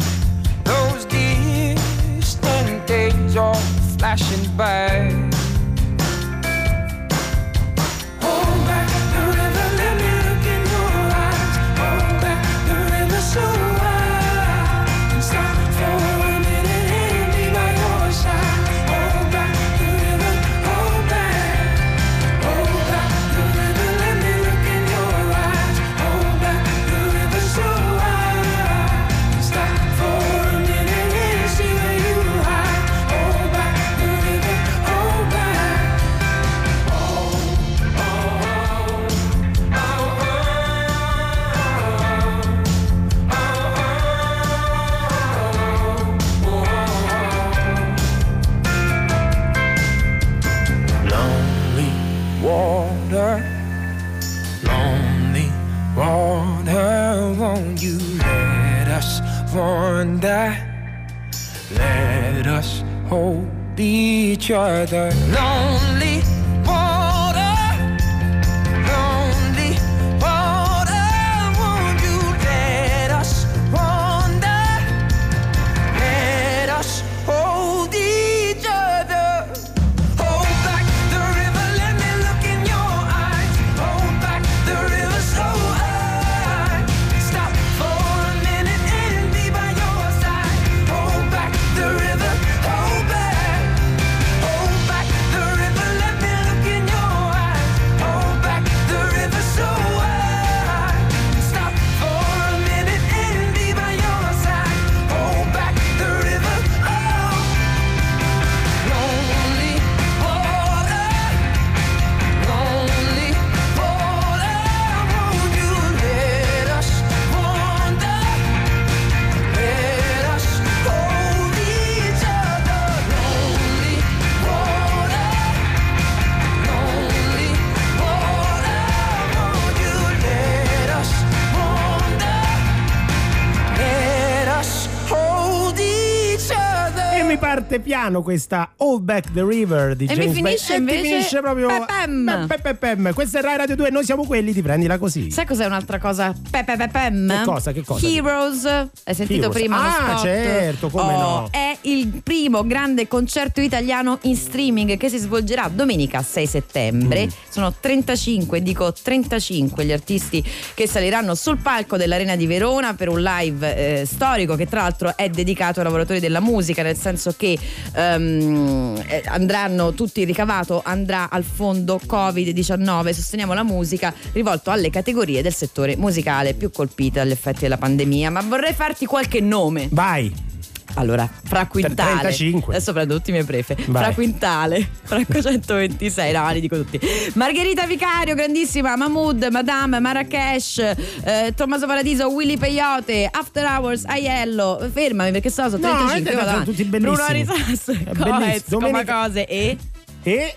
Piano questa All Back the River di E mi James Bay. finisce E invece finisce proprio Pepem. Pe- pe- pem. Questa è Rai Radio 2 noi siamo quelli ti prendila così. Sai cos'è un'altra cosa? Pepe Pepem? Che cosa, che cosa? Heroes. Hai sentito Heroes. prima Ah, certo, come Oh, no. È il primo grande concerto italiano in streaming che si svolgerà domenica 6 settembre. Mm. Sono 35, dico 35 gli artisti che saliranno sul palco dell'Arena di Verona per un live eh, storico che tra l'altro è dedicato ai lavoratori della musica, nel senso che eh, andranno tutti il ricavato andrà al fondo Covid-19 Sosteniamo la musica rivolto alle categorie del settore musicale più colpite dagli effetti della pandemia. Ma vorrei farti qualche nome. Vai. Allora, Fra Quintale. 35. Adesso prendo tutti i miei prefe. Vai. Fra Quintale, Franco 126, no, li dico tutti. Margherita Vicario, grandissima, Mahmood, Madame, Marrakesh, eh, Tommaso Paradiso, Willy Peyote, After Hours, Aiello. Fermami perché so, sono No, 35. eh, vado sono tutti bellissimi. Bruno Arisas, È Coez. Domenica- Comacose e... E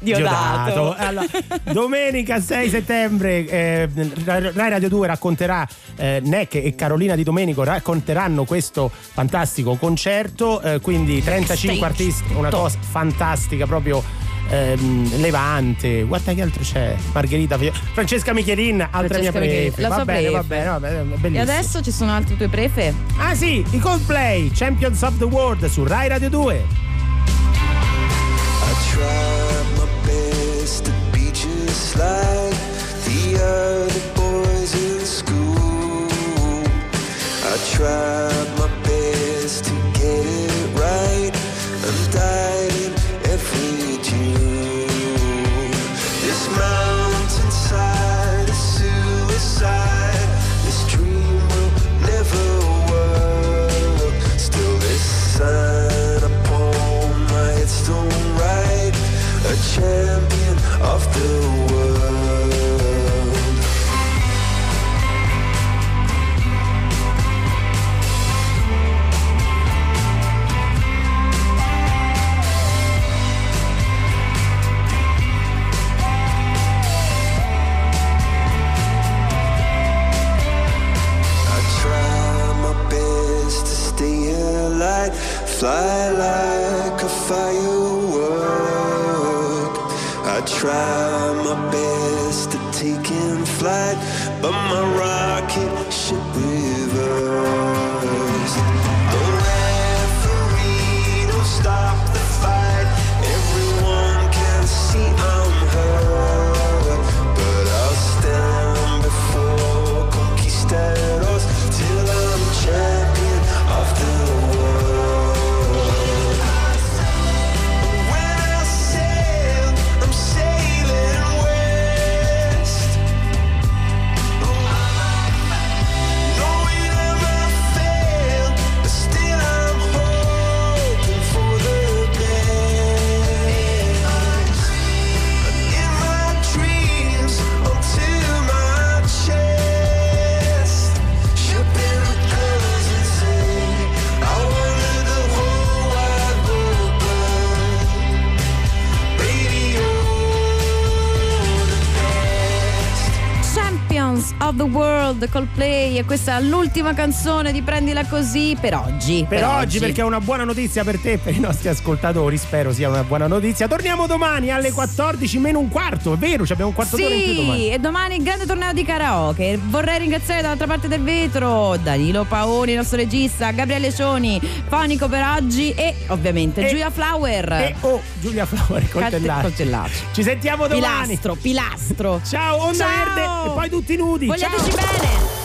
Diodato. Allora, domenica 6 settembre eh, Rai Radio 2 racconterà eh, Neck e Carolina Di Domenico racconteranno questo fantastico concerto eh, quindi 35 Stage. artisti una cosa fantastica proprio ehm, levante guarda che altro c'è Margherita Francesca Michelin altra Francesca mia Michelin, prefe la va sua bene va prefe. bene, va bene E bellissimo adesso ci sono altri tue prefe? ah sì i Coldplay Champions of the World su Rai Radio 2 I tried like the other boys in school. I tried fly like a firework. I try my best to take in flight, but my rocket the World Coldplay e questa è l'ultima canzone di Prendila Così per oggi. Per, oggi, perché è una buona notizia per te e per i nostri ascoltatori, spero sia una buona notizia. Torniamo domani alle 14 meno un quarto, è vero? Ci abbiamo un quarto d'ora in più domani. Sì, e domani il grande torneo di karaoke. Vorrei ringraziare dall'altra parte del vetro Danilo Paoni, il nostro regista, Gabriele Cioni, Fonico per oggi e ovviamente E- Giulia Flower. E oh, Giulia Flower, coltellacci. Ci sentiamo domani. Pilastro, pilastro. Ciao, onda Ciao. verde e poi tutti nudi. Vogliateci Ciao. bene.